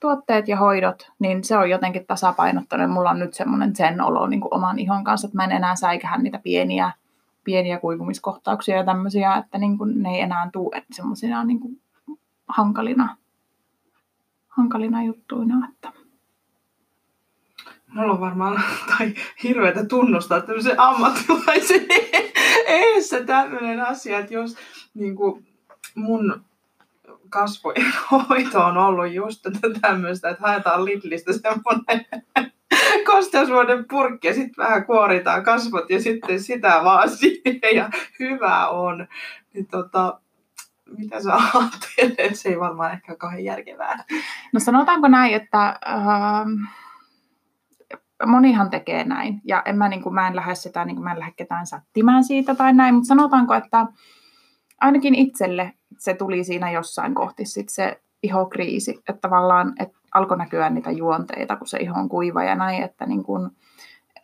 tuotteet ja hoidot, niin se on jotenkin tasapainottanut. Mulla on nyt semmoinen sen olo niin kuin oman ihon kanssa, että mä en enää säikähä niitä pieniä, pieniä kuivumiskohtauksia ja tämmöisiä, että niin kuin, ne ei enää tule semmoisina niin hankalina, hankalina juttuina. Että mulla on varmaan tai hirveätä tunnustaa tämmöisen ammattilaisen eessä tämmöinen asia, että jos niin kuin mun kasvojen hoito on ollut just tämmöistä, että haetaan Lidlistä semmoinen kosteusvuoden purkki ja sitten vähän kuoritaan kasvot ja sitten sitä vaan siihen ja hyvä on. Niin tota, mitä sä ajattelet? Se ei varmaan ehkä kauhean järkevää. No sanotaanko näin, että äh, monihan tekee näin. Ja en mä, niin kuin, mä en lähde sitä, niin kuin, mä en lähde ketään sättimään siitä tai näin, mutta sanotaanko, että ainakin itselle se tuli siinä jossain kohti sit se ihokriisi, että tavallaan että alkoi näkyä niitä juonteita, kun se iho on kuiva ja näin, että niin kuin,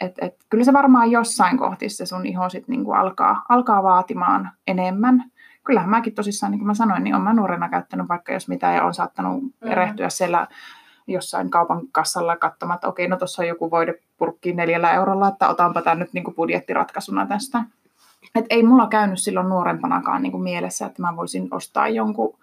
et, et, kyllä se varmaan jossain kohti se sun iho sit niin kuin alkaa, alkaa vaatimaan enemmän. Kyllähän mäkin tosissaan, niin kuin mä sanoin, niin olen mä nuorena käyttänyt vaikka jos mitä ja on saattanut mm. erehtyä siellä jossain kaupan kassalla katsomaan, että okei, no tuossa on joku voidepurkki neljällä eurolla, että otanpa tämän nyt niin kuin budjettiratkaisuna tästä. Et ei mulla käynyt silloin nuorempanakaan niin kuin mielessä, että mä voisin ostaa jonkun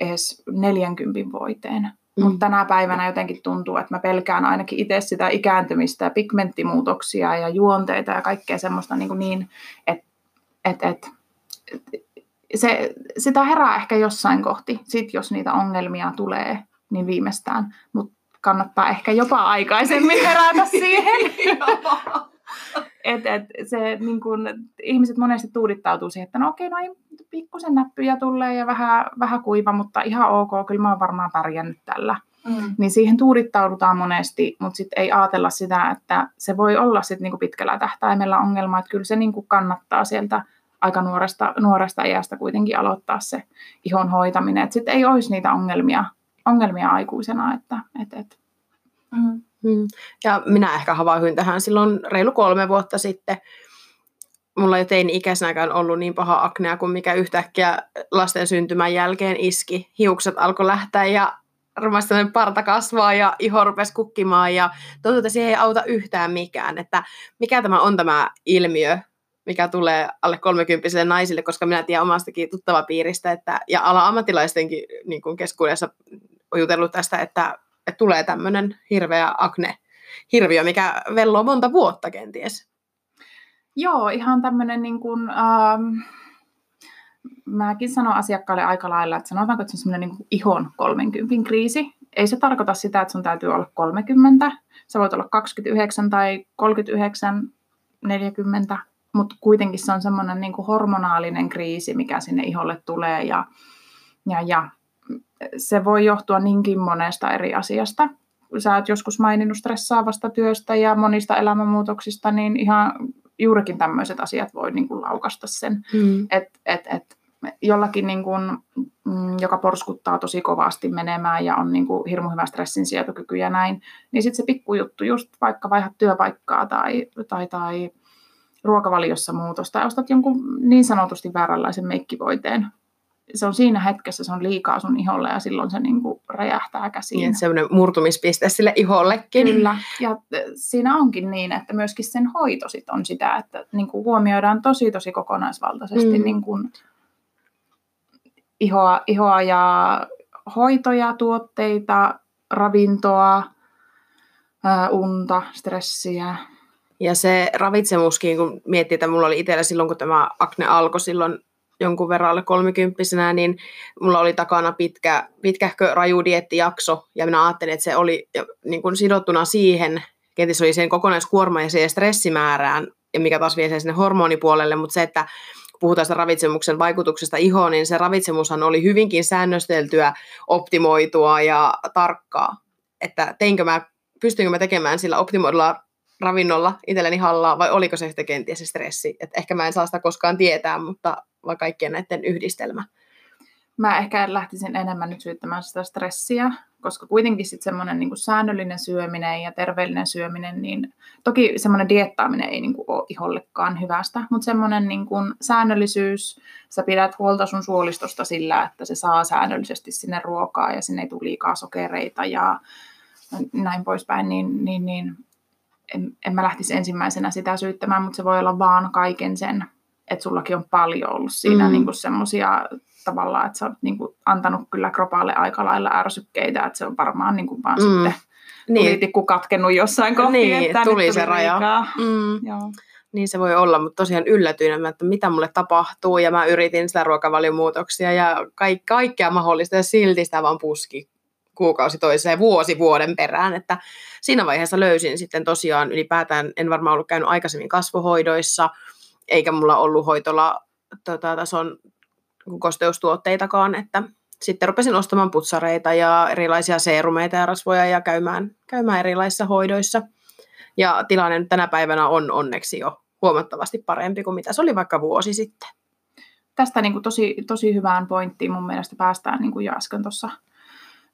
edes 40 voiteen. Mm. Mutta tänä päivänä jotenkin tuntuu, että mä pelkään ainakin itse sitä ikääntymistä ja pigmenttimuutoksia ja juonteita ja kaikkea semmoista niin, niin että et, et, se, sitä herää ehkä jossain kohti, sit jos niitä ongelmia tulee niin viimeistään. Mutta kannattaa ehkä jopa aikaisemmin herätä siihen. et, et, se, niin kun, ihmiset monesti tuudittautuu siihen, että no okei, okay, no pikkusen näppyjä tulee ja vähän, vähän kuiva, mutta ihan ok, kyllä mä oon varmaan pärjännyt tällä. Mm. Niin siihen tuudittaudutaan monesti, mutta sitten ei ajatella sitä, että se voi olla sit niinku pitkällä tähtäimellä ongelma, että kyllä se niinku kannattaa sieltä aika nuoresta, nuoresta iästä kuitenkin aloittaa se ihon hoitaminen, että sitten ei olisi niitä ongelmia ongelmia aikuisena. Että, et, et. Mm. Mm. Ja minä ehkä havahduin tähän silloin reilu kolme vuotta sitten. Mulla ei teini-ikäisenäkään ollut niin paha aknea kuin mikä yhtäkkiä lasten syntymän jälkeen iski. Hiukset alkoi lähteä ja rumasti parta kasvaa ja iho rupesi kukkimaan ja tuntuu, että siihen ei auta yhtään mikään. Että mikä tämä on tämä ilmiö, mikä tulee alle 30 naisille, koska minä tiedän omastakin tuttava piiristä, että, ja ala ammattilaistenkin niin keskuudessa on jutellut tästä, että, että tulee tämmöinen hirveä akne, hirviö, mikä velloo monta vuotta kenties. Joo, ihan tämmöinen niin kuin, ähm, mäkin sanon asiakkaalle aika lailla, että sanotaanko, että se on semmoinen niin ihon 30 kriisi. Ei se tarkoita sitä, että sun täytyy olla 30. Se voit olla 29 tai 39, 40, mutta kuitenkin se on semmoinen niin hormonaalinen kriisi, mikä sinne iholle tulee. Ja, ja, ja se voi johtua niinkin monesta eri asiasta. Sä oot joskus maininnut stressaavasta työstä ja monista elämänmuutoksista, niin ihan juurikin tämmöiset asiat voi niin kuin laukasta sen. Mm. Että et, et, jollakin, niin kuin, mm, joka porskuttaa tosi kovasti menemään ja on niin kuin hirmu hyvä stressin sietokyky ja näin, niin sitten se pikkujuttu, just vaikka vaihdat työpaikkaa tai, tai, tai ruokavaliossa muutosta tai ostat jonkun niin sanotusti vääränlaisen meikkivoiteen, se on siinä hetkessä, se on liikaa sun iholle ja silloin se niin kuin räjähtää käsiin. Niin, semmoinen murtumispiste sille ihollekin. Kyllä, ja siinä onkin niin, että myöskin sen hoito sit on sitä, että niin kuin huomioidaan tosi tosi kokonaisvaltaisesti mm. niin kuin ihoa, ihoa ja hoitoja, tuotteita, ravintoa, ää, unta, stressiä. Ja se ravitsemuskin, kun miettii, että mulla oli itsellä silloin, kun tämä akne alkoi silloin jonkun verran alle kolmikymppisenä, niin mulla oli takana pitkä, pitkähkö rajudieettijakso, ja minä ajattelin, että se oli niin kuin sidottuna siihen, kenties oli siihen kokonaiskuorma ja siihen stressimäärään, ja mikä taas vie sen sinne hormonipuolelle, mutta se, että puhutaan sitä ravitsemuksen vaikutuksesta ihoon, niin se ravitsemushan oli hyvinkin säännösteltyä, optimoitua ja tarkkaa. Että teinkö mä, pystynkö mä tekemään sillä optimoidulla ravinnolla itselleni hallaa, vai oliko se sitten kenties se stressi. Et ehkä mä en saa sitä koskaan tietää, mutta vai kaikkien näiden yhdistelmä. Mä ehkä lähtisin enemmän nyt syyttämään sitä stressiä, koska kuitenkin sitten semmoinen niin säännöllinen syöminen ja terveellinen syöminen, niin toki semmoinen diettaaminen ei niin kuin ole ihollekaan hyvästä, mutta semmoinen niin kuin säännöllisyys, sä pidät huolta sun suolistosta sillä, että se saa säännöllisesti sinne ruokaa ja sinne ei tule liikaa sokereita ja näin poispäin, niin, niin, niin en, en mä lähtisi ensimmäisenä sitä syyttämään, mutta se voi olla vaan kaiken sen, että sullakin on paljon ollut siinä mm. niin semmoisia tavallaan, että sä oot niin kuin, antanut kyllä kropalle aika lailla ärsykkeitä, että se on varmaan niin kuin, vaan mm. sitten niin. poliitikku katkennut jossain kohti, niin, että tuli, tuli se raja. Mm. Joo. Niin se voi olla, mutta tosiaan yllätyin, että mitä mulle tapahtuu ja mä yritin sitä ruokavaliomuutoksia ja kaik- kaikkea mahdollista ja silti sitä vaan puski kuukausi toiseen vuosi vuoden perään, että siinä vaiheessa löysin sitten tosiaan ylipäätään, en varmaan ollut käynyt aikaisemmin kasvohoidoissa, eikä mulla ollut hoitola tota, tason kosteustuotteitakaan, että sitten rupesin ostamaan putsareita ja erilaisia seerumeita ja rasvoja ja käymään, käymään erilaisissa hoidoissa. Ja tilanne tänä päivänä on onneksi jo huomattavasti parempi kuin mitä se oli vaikka vuosi sitten. Tästä niin kuin tosi, tosi hyvään pointtiin mun mielestä päästään, niin kuin jo äsken tuossa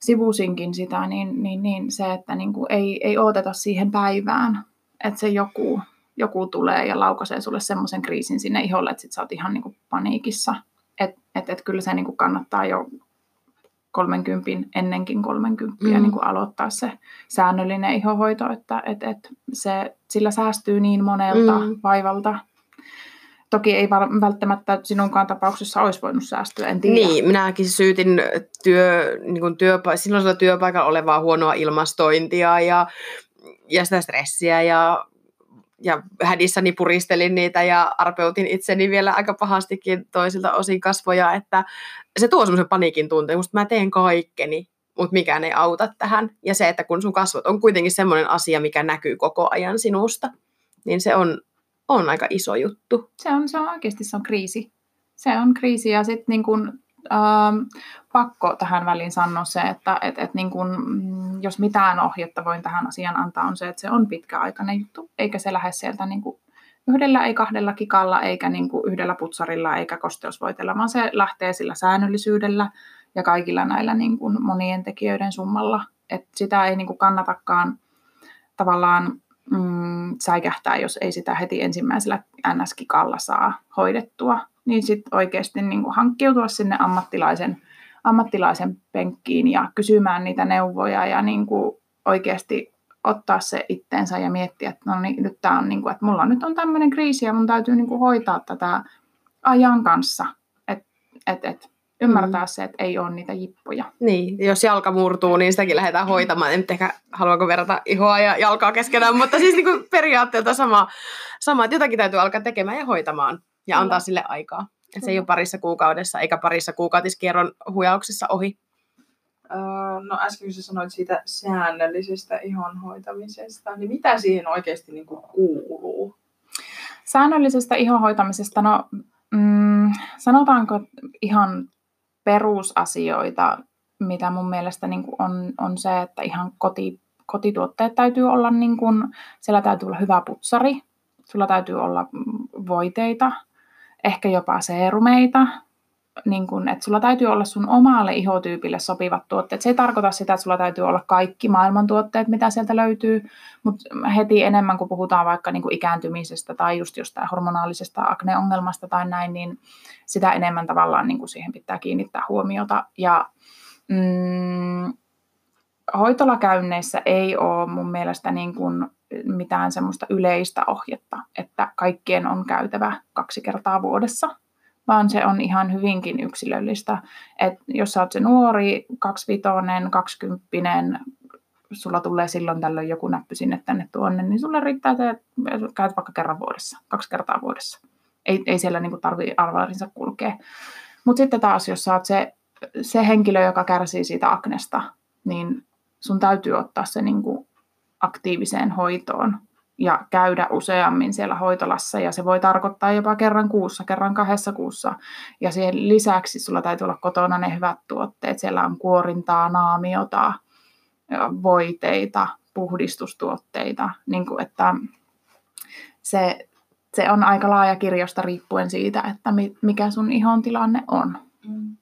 sivusinkin sitä, niin, niin, niin se, että niin kuin ei, ei odoteta siihen päivään, että se joku, joku tulee ja laukaisee sulle semmoisen kriisin sinne iholle, että sit sä oot ihan niin kuin paniikissa. Että et, et kyllä se niin kuin kannattaa jo 30 ennenkin 30 mm. niin kuin aloittaa se säännöllinen ihohoito, että et, et se, sillä säästyy niin monelta mm. vaivalta. Toki ei välttämättä sinunkaan tapauksessa olisi voinut säästyä, en tiedä. Niin, minäkin syytin työ, niin kuin työpa- silloisella työpaikalla olevaa huonoa ilmastointia ja, ja sitä stressiä ja ja hädissäni puristelin niitä ja arpeutin itseni vielä aika pahastikin toisilta osin kasvoja, että se tuo semmoisen paniikin tunteen, että mä teen kaikkeni, mutta mikään ei auta tähän. Ja se, että kun sun kasvot on kuitenkin semmoinen asia, mikä näkyy koko ajan sinusta, niin se on, on aika iso juttu. Se on, se on oikeasti se on kriisi. Se on kriisi ja sitten niin kun ähm, pakko tähän väliin sanoa se, että et, et niin kun, mm, jos mitään ohjetta voin tähän asiaan antaa, on se, että se on pitkäaikainen juttu, eikä se lähde sieltä niin kuin yhdellä, ei kahdella kikalla, eikä niin kuin yhdellä putsarilla, eikä kosteusvoitella, vaan se lähtee sillä säännöllisyydellä ja kaikilla näillä niin kuin monien tekijöiden summalla. Et sitä ei niin kuin kannatakaan tavallaan mm, säikähtää, jos ei sitä heti ensimmäisellä NS-kikalla saa hoidettua niin sitten oikeasti niin kuin hankkiutua sinne ammattilaisen, ammattilaisen penkkiin ja kysymään niitä neuvoja ja niin kuin oikeasti ottaa se itteensä ja miettiä, että no niin, nyt tää on niin kuin, että mulla nyt on tämmöinen kriisi ja mun täytyy niin kuin hoitaa tätä ajan kanssa. Että et, et, ymmärtää mm. se, että ei ole niitä jippoja. Niin, jos jalka murtuu, niin sitäkin lähdetään hoitamaan. En ehkä haluanko verrata ihoa ja jalkaa keskenään, mutta siis niin kuin periaatteelta sama, sama, että jotakin täytyy alkaa tekemään ja hoitamaan ja antaa sille aikaa. Et se ei ole parissa kuukaudessa eikä parissa kuukautiskierron huijauksessa ohi. no äsken kun sä sanoit siitä säännöllisestä ihon hoitamisesta, niin mitä siihen oikeasti niin kuin kuuluu? Säännöllisestä ihon hoitamisesta, no mm, sanotaanko ihan perusasioita, mitä mun mielestä niin kuin on, on se, että ihan koti, kotituotteet täytyy olla, niin kuin, siellä täytyy olla hyvä putsari, sulla täytyy olla voiteita, ehkä jopa seerumeita, niin kun, että sulla täytyy olla sun omalle ihotyypille sopivat tuotteet. Se ei tarkoita sitä, että sulla täytyy olla kaikki maailman tuotteet, mitä sieltä löytyy, mutta heti enemmän, kun puhutaan vaikka niin ikääntymisestä tai just jostain hormonaalisesta akneongelmasta tai näin, niin sitä enemmän tavallaan niin siihen pitää kiinnittää huomiota. Ja mm, hoitolakäynneissä ei ole mun mielestä niin kuin mitään semmoista yleistä ohjetta, että kaikkien on käytävä kaksi kertaa vuodessa, vaan se on ihan hyvinkin yksilöllistä. että jos sä oot se nuori, kaksivitonen, kaksikymppinen, sulla tulee silloin tällöin joku näppy sinne tänne tuonne, niin sulle riittää, että käyt vaikka kerran vuodessa, kaksi kertaa vuodessa. Ei, ei siellä niin tarvitse arvarinsa kulkea. Mutta sitten taas, jos sä oot se, se henkilö, joka kärsii siitä aknesta, niin sun täytyy ottaa se niin kuin aktiiviseen hoitoon ja käydä useammin siellä hoitolassa ja se voi tarkoittaa jopa kerran kuussa, kerran kahdessa kuussa. Ja siihen lisäksi sulla täytyy olla kotona ne hyvät tuotteet. Siellä on kuorintaa, naamiota, voiteita, puhdistustuotteita, niin kuin että se, se on aika laaja kirjosta riippuen siitä, että mikä sun ihon tilanne on. Mm.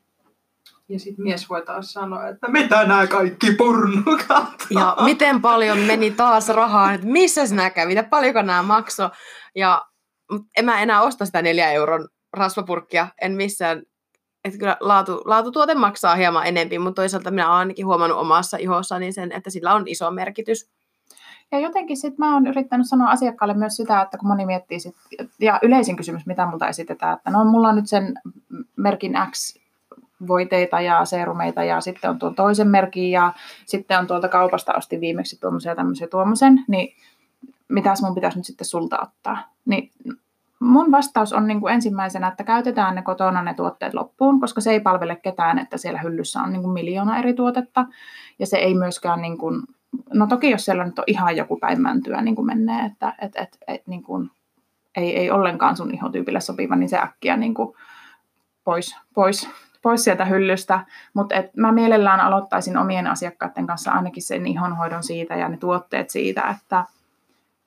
Ja sitten mies voi taas sanoa, että mitä nämä kaikki purnukat Ja miten paljon meni taas rahaa, että missä sinä kävit ja paljonko nämä maksoi. Ja en mä enää osta sitä neljä euron rasvapurkkia, en missään. Että kyllä laatu, laatutuote maksaa hieman enempi, mutta toisaalta minä olen ainakin huomannut omassa ihossani sen, että sillä on iso merkitys. Ja jotenkin sitten mä oon yrittänyt sanoa asiakkaalle myös sitä, että kun moni miettii sit, ja yleisin kysymys, mitä multa esitetään, että no mulla on nyt sen merkin X voiteita ja seerumeita ja sitten on tuon toisen merkin ja sitten on tuolta kaupasta asti viimeksi tuommoisen ja tämmöisen tuommoisen, niin mitäs mun pitäisi nyt sitten sulta ottaa? Niin mun vastaus on niin kuin ensimmäisenä, että käytetään ne kotona ne tuotteet loppuun, koska se ei palvele ketään, että siellä hyllyssä on niin kuin miljoona eri tuotetta ja se ei myöskään niin kuin, no toki jos siellä nyt on ihan joku päin mäntyä niin kuin menee, että et, et, et, niin kuin, ei, ei ollenkaan sun ihotyypille sopiva, niin se äkkiä niin kuin pois, pois pois sieltä hyllystä, mutta et mä mielellään aloittaisin omien asiakkaiden kanssa ainakin sen ihonhoidon siitä ja ne tuotteet siitä, että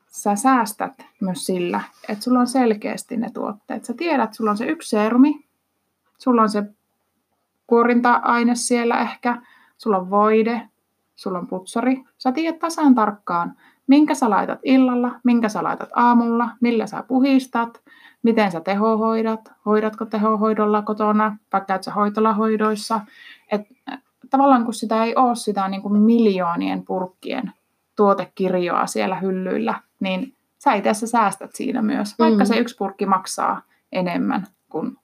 sä säästät myös sillä, että sulla on selkeästi ne tuotteet. Sä tiedät, sulla on se yksi seerumi, sulla on se kuorinta-aine siellä ehkä, sulla on voide, sulla on putsari. Sä tiedät tasan tarkkaan, minkä sä laitat illalla, minkä sä laitat aamulla, millä sä puhistat, miten sä tehohoidat, hoidatko tehohoidolla kotona, vai käyt sä hoitolahoidoissa. Et, tavallaan kun sitä ei ole sitä niin kuin miljoonien purkkien tuotekirjoa siellä hyllyillä, niin sä itse säästät siinä myös, vaikka mm. se yksi purkki maksaa enemmän kuin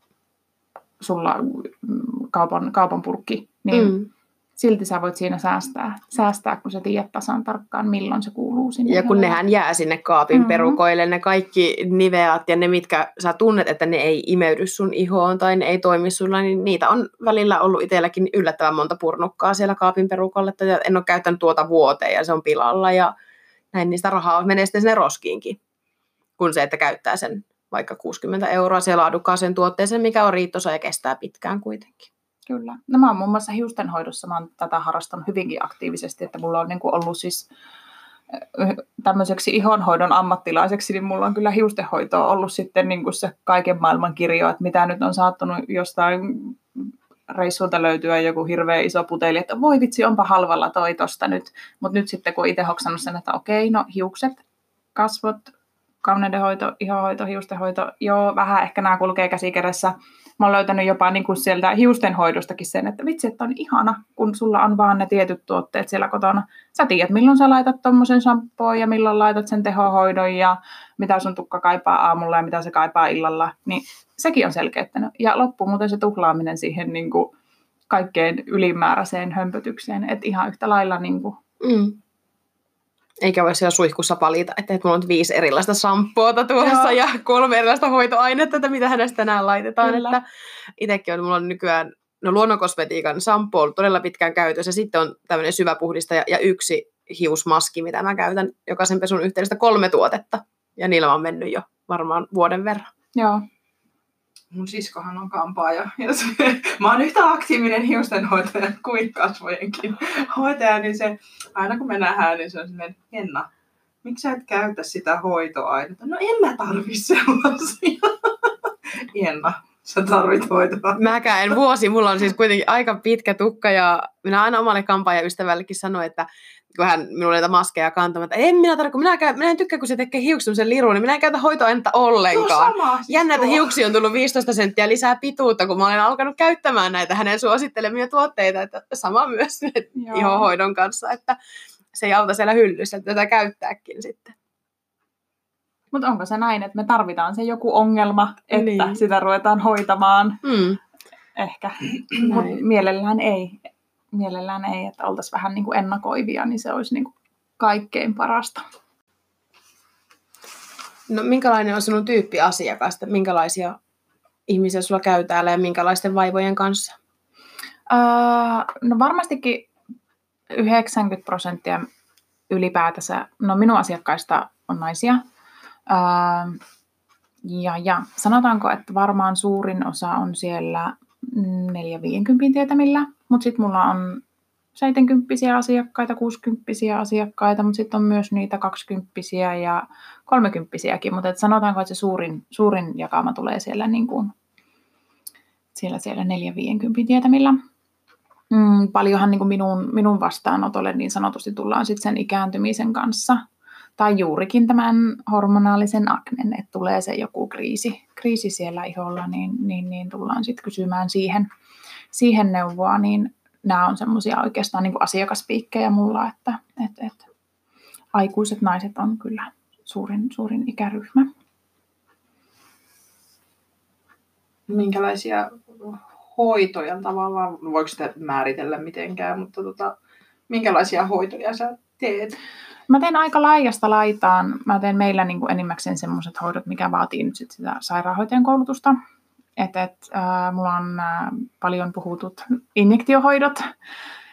sulla kaupan, kaupan purkki, niin mm silti sä voit siinä säästää, säästää, kun sä tiedät tasan tarkkaan, milloin se kuuluu sinne. Ja kun nehän jää sinne kaapin mm-hmm. perukoille, ne kaikki niveat ja ne, mitkä sä tunnet, että ne ei imeydy sun ihoon tai ne ei toimi sulla, niin niitä on välillä ollut itselläkin yllättävän monta purnukkaa siellä kaapin perukolle, että en ole käyttänyt tuota vuoteen ja se on pilalla ja näin niistä rahaa menee sitten sinne roskiinkin, kun se, että käyttää sen vaikka 60 euroa siellä laadukkaaseen tuotteeseen, mikä on riittosa ja kestää pitkään kuitenkin. Kyllä. No mä oon muun muassa hiustenhoidossa, mä oon tätä harrastanut hyvinkin aktiivisesti, että mulla on niin kuin ollut siis tämmöiseksi ihonhoidon ammattilaiseksi, niin mulla on kyllä hiustenhoito ollut sitten niin kuin se kaiken maailman kirjo, että mitä nyt on saattanut jostain reissulta löytyä joku hirveä iso puteli, että voi vitsi, onpa halvalla toi tosta nyt. Mutta nyt sitten kun itse hoksannut sen, että okei, no hiukset, kasvot, kauneudenhoito, ihohoito, hiustenhoito, joo, vähän ehkä nämä kulkee käsikädessä. Mä oon löytänyt jopa niin kuin sieltä hiustenhoidostakin sen, että vitsi, että on ihana, kun sulla on vaan ne tietyt tuotteet siellä kotona. Sä tiedät, milloin sä laitat tuommoisen shampoon ja milloin laitat sen tehohoidon ja mitä sun tukka kaipaa aamulla ja mitä se kaipaa illalla. Niin sekin on selkeyttänyt. Ja loppu muuten se tuhlaaminen siihen niin kuin kaikkein ylimääräiseen hömpötykseen. Että ihan yhtä lailla niin kuin, Mm. Eikä voi siellä suihkussa valita, että, että mulla on viisi erilaista shampoota tuossa Joo. ja kolme erilaista hoitoainetta, että mitä hänestä tänään laitetaan. Kyllä. Että itsekin on, mulla on nykyään no luonnonkosmetiikan shampoo ollut todella pitkään käytössä. Sitten on tämmöinen syväpuhdistaja ja yksi hiusmaski, mitä mä käytän jokaisen pesun yhteydestä kolme tuotetta. Ja niillä mä oon mennyt jo varmaan vuoden verran. joo, Mun siskohan on kampaaja. Ja se, mä oon yhtä aktiivinen hiustenhoitaja kuin kasvojenkin hoitaja, niin se, aina kun me nähdään, niin se on silleen, Henna, miksi sä et käytä sitä hoitoainetta? No en mä tarvi sellaisia. Henna, sä tarvit hoitoa. Mäkään en vuosi, mulla on siis kuitenkin aika pitkä tukka ja minä aina omalle kampaajaystävällekin sanoin, että kun hän minulle näitä maskeja kantaa, että en minä kun minä, käyn, minä en tykkää, kun se tekee hiuksen sen lirun, niin minä en käytä hoitoainetta ollenkaan. sama. siis Jännä, että hiuksi on tullut 15 senttiä lisää pituutta, kun mä olen alkanut käyttämään näitä hänen suosittelemia tuotteita. Että sama myös ihohoidon kanssa, että se ei auta siellä hyllyssä, että tätä käyttääkin sitten. mutta onko se näin, että me tarvitaan se joku ongelma, että Niin. sitä ruvetaan hoitamaan? Mm. Ehkä, mutta mielellään ei. Mielellään ei, että oltaisiin vähän niin kuin ennakoivia, niin se olisi niin kuin kaikkein parasta. No minkälainen on sinun tyyppi asiakasta? Minkälaisia ihmisiä sulla käy täällä ja minkälaisten vaivojen kanssa? Öö, no varmastikin 90 prosenttia ylipäätänsä, no minun asiakkaista on naisia. Öö, ja, ja sanotaanko, että varmaan suurin osa on siellä 4-50 tietämillä, mutta sitten mulla on 70 asiakkaita, 60 asiakkaita, mutta sitten on myös niitä 20 ja 30 mutta et sanotaanko, että se suurin, suurin jakama tulee siellä, niin kuin, siellä, siellä 4-50 tietämillä. Mm, paljonhan niin kuin minun, minun vastaanotolle niin sanotusti tullaan sitten sen ikääntymisen kanssa. Tai juurikin tämän hormonaalisen aknen, että tulee se joku kriisi, kriisi siellä iholla, niin, niin, niin tullaan sitten kysymään siihen, siihen neuvoa, niin nämä on semmoisia oikeastaan niin kuin asiakaspiikkejä mulla, että et, et, aikuiset naiset on kyllä suurin, suurin ikäryhmä. Minkälaisia hoitoja tavallaan, voiko sitä määritellä mitenkään, mutta tota, minkälaisia hoitoja sä teet? Mä teen aika laajasta laitaan. Mä teen meillä niin kuin enimmäkseen semmoiset hoidot, mikä vaatii nyt sit sitä sairaanhoitajan koulutusta. Et, et, äh, mulla on äh, paljon puhutut injektiohoidot,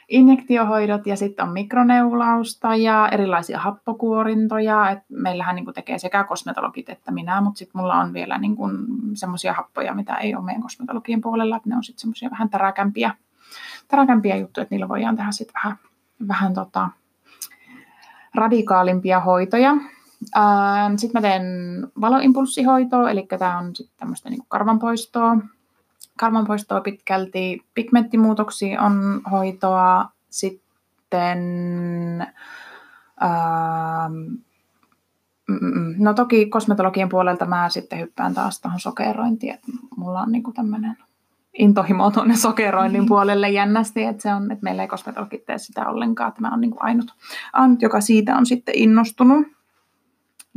injektiohoidot ja sitten on mikroneulausta ja erilaisia happokuorintoja. Et meillähän niin kuin tekee sekä kosmetologit että minä, mutta sitten mulla on vielä niin kuin semmoisia happoja, mitä ei ole meidän kosmetologien puolella. Et ne on sitten semmoisia vähän täräkämpiä, täräkämpiä juttuja, että niillä voidaan tehdä sitten vähän, vähän tota, radikaalimpia hoitoja. Sitten mä teen valoimpulssihoitoa, eli tämä on sitten tämmöistä niinku karvanpoistoa. Karvanpoistoa pitkälti, pigmenttimuutoksia on hoitoa, sitten ähm, mm, no toki kosmetologian puolelta mä sitten hyppään taas tuohon sokerointiin, että mulla on niinku tämmöinen intohimo tuonne sokeroinnin puolelle jännästi, että, se on, että meillä ei kosmetologit tee sitä ollenkaan, että mä oon niin ainut, ainut, joka siitä on sitten innostunut.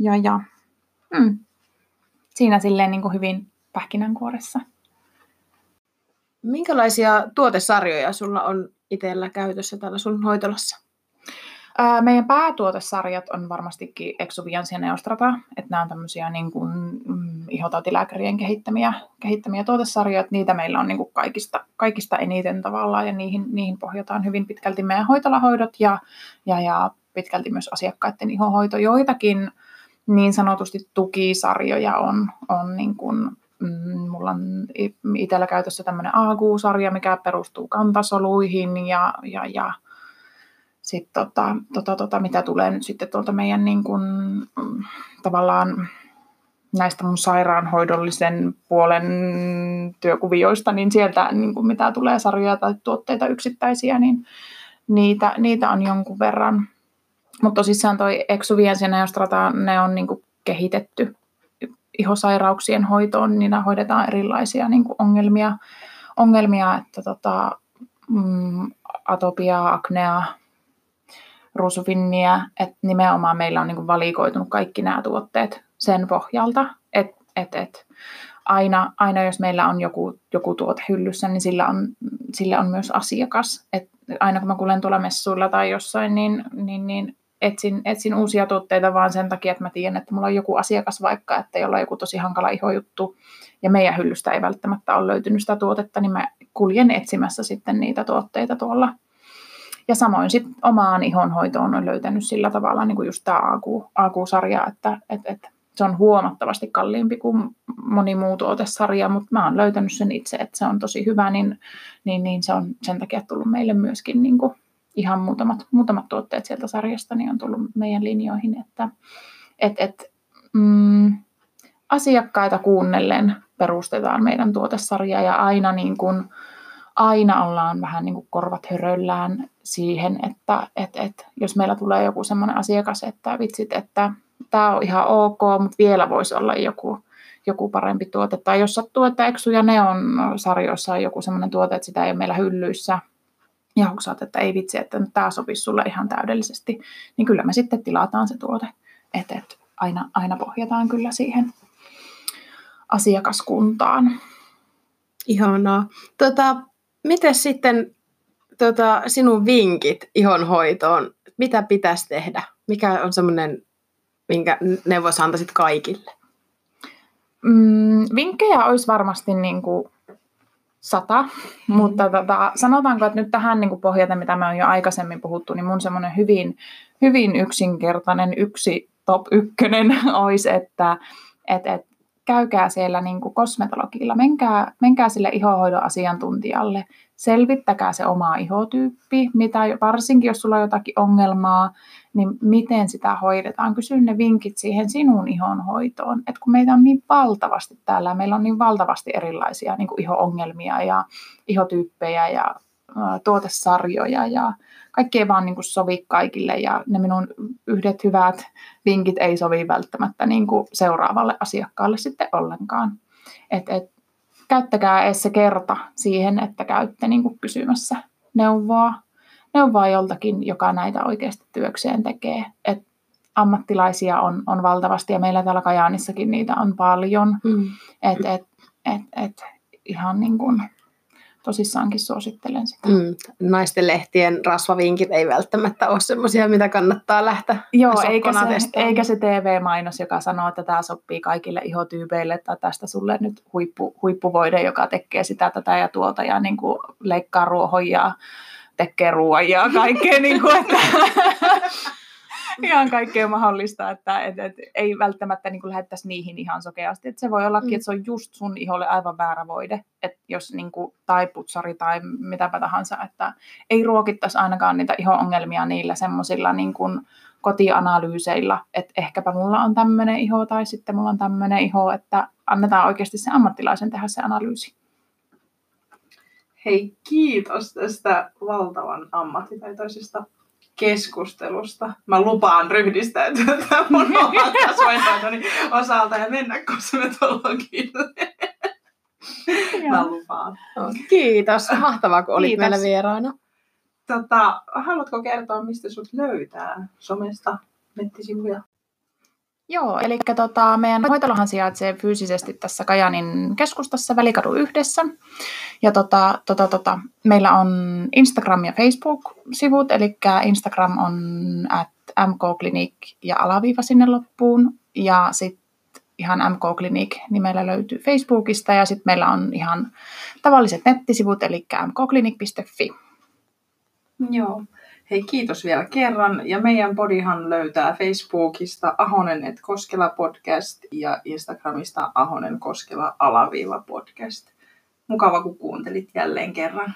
Ja, ja mm, siinä silleen niin kuin hyvin pähkinänkuoressa. Minkälaisia tuotesarjoja sulla on itsellä käytössä täällä sun hoitolassa? Ää, meidän päätuotesarjat on varmastikin Exuvians ja Neostrata, että nämä on tämmöisiä niin kuin, mm, ihotautilääkärien kehittämiä, kehittämiä tuotesarjoja, että niitä meillä on niin kuin kaikista, kaikista eniten tavallaan ja niihin, niihin pohjataan hyvin pitkälti meidän hoitolahoidot ja, ja, ja pitkälti myös asiakkaiden ihohoito. Joitakin niin sanotusti tukisarjoja on, on niin kuin, mm, mulla on itsellä käytössä tämmöinen AQ-sarja, mikä perustuu kantasoluihin ja, ja, ja sitten tota, tota, tota, mitä tulee nyt sitten tuolta meidän niin kun, tavallaan näistä mun sairaanhoidollisen puolen työkuvioista, niin sieltä niin kun mitä tulee sarjoja tai tuotteita yksittäisiä, niin niitä, niitä on jonkun verran. Mutta tosissaan toi Exuvians ja ne on niin kehitetty ihosairauksien hoitoon, niin hoidetaan erilaisia niin kuin ongelmia, ongelmia, että tota, mm, atopiaa, aknea, ruusufinniä, että nimenomaan meillä on niin kuin valikoitunut kaikki nämä tuotteet sen pohjalta, että et, et, aina, aina jos meillä on joku, joku tuote hyllyssä, niin sillä on, sillä on myös asiakas. Et aina kun mä kuulen tuolla messuilla tai jossain, niin, niin, niin etsin, etsin uusia tuotteita vaan sen takia, että mä tiedän, että mulla on joku asiakas vaikka, että jolla on joku tosi hankala ihojuttu ja meidän hyllystä ei välttämättä ole löytynyt sitä tuotetta, niin mä kuljen etsimässä sitten niitä tuotteita tuolla. Ja samoin sitten omaan ihonhoitoon on löytänyt sillä tavalla niin kuin just tämä AQ-sarja, että et, et, se on huomattavasti kalliimpi kuin moni muu tuotesarja, mutta mä oon löytänyt sen itse, että se on tosi hyvä, niin, niin, niin se on sen takia tullut meille myöskin niin kuin ihan muutamat, muutamat tuotteet sieltä sarjasta niin on tullut meidän linjoihin, että et, et, mm, asiakkaita kuunnellen perustetaan meidän tuotesarja ja aina, niin kuin, aina ollaan vähän niin kuin korvat höröllään siihen, että et, et, jos meillä tulee joku semmoinen asiakas, että vitsit, että tämä on ihan ok, mutta vielä voisi olla joku, joku parempi tuote. Tai jos sattuu, että Exu ja Neon sarjoissa on joku semmoinen tuote, että sitä ei ole meillä hyllyissä, ja hoksaat, että ei vitsi, että tämä sopisi sulle ihan täydellisesti, niin kyllä me sitten tilataan se tuote. Että et aina, aina pohjataan kyllä siihen asiakaskuntaan. Ihanaa. Tota, miten sitten tota, sinun vinkit ihonhoitoon? Mitä pitäisi tehdä? Mikä on semmoinen, minkä neuvos antaisit kaikille? Mm, vinkkejä olisi varmasti niin kuin sata, mm-hmm. mutta tota, sanotaanko, että nyt tähän niin pohjaten, mitä me on jo aikaisemmin puhuttu, niin mun semmoinen hyvin, hyvin yksinkertainen yksi top ykkönen olisi, että et, et, käykää siellä niin kuin kosmetologilla, menkää, menkää sille ihohoidon asiantuntijalle, selvittäkää se oma ihotyyppi, mitä, varsinkin jos sulla on jotakin ongelmaa, niin miten sitä hoidetaan. Kysy ne vinkit siihen sinun ihonhoitoon. Et kun meitä on niin valtavasti täällä, meillä on niin valtavasti erilaisia niin kuin iho-ongelmia ja ihotyyppejä ja tuotesarjoja ja kaikki ei vaan niin kuin sovi kaikille ja ne minun yhdet hyvät vinkit ei sovi välttämättä niin kuin seuraavalle asiakkaalle sitten ollenkaan. Et, et, käyttäkää edes se kerta siihen, että käytte niin kuin kysymässä neuvoa neuvoa joltakin, joka näitä oikeasti työkseen tekee. Et ammattilaisia on, on valtavasti ja meillä täällä Kajaanissakin niitä on paljon. Mm. Et, et, et, et, ihan niin kuin tosissaankin suosittelen sitä. Mm. Naisten lehtien rasvavinkit ei välttämättä ole sellaisia, mitä kannattaa lähteä Joo, eikä se, eikä se TV-mainos, joka sanoo, että tämä sopii kaikille ihotyypeille, että tästä sulle nyt huippu, huippuvoide, joka tekee sitä, tätä ja tuota ja niin kuin leikkaa ruohoja tekee ruoan ja kaikkea, niin kuin, että ihan kaikkea mahdollista, että et, et, ei välttämättä niin lähettäisi niihin ihan sokeasti. Et se voi olla, mm. että se on just sun iholle aivan väärä voide, että jos niin kuin, tai putsari tai mitäpä tahansa, että ei ruokittaisi ainakaan niitä iho-ongelmia niillä semmoisilla niin kuin, kotianalyyseilla, että ehkäpä mulla on tämmöinen iho tai sitten mulla on tämmöinen iho, että annetaan oikeasti se ammattilaisen tehdä se analyysi. Hei, kiitos tästä valtavan ammattitaitoisesta keskustelusta. Mä lupaan ryhdistäytyä tämän mun oman osalta ja mennä kosmetologille. Mä lupaan. Kiitos. Mahtavaa, kun olit Kiitos. meillä vieraana. Tota, haluatko kertoa, mistä sut löytää somesta nettisivuja? Joo, eli tota, meidän hoitolohan sijaitsee fyysisesti tässä Kajanin keskustassa Välikadu yhdessä. Ja tota, tota, tota, meillä on Instagram ja Facebook-sivut, eli Instagram on at mkclinic ja alaviiva sinne loppuun. Ja sitten ihan mkclinic nimellä löytyy Facebookista ja sitten meillä on ihan tavalliset nettisivut, eli mkclinic.fi. Joo. Hei, kiitos vielä kerran. Ja meidän podihan löytää Facebookista Ahonen et Koskela podcast ja Instagramista Ahonen Koskela alaviiva podcast. Mukava, kun kuuntelit jälleen kerran.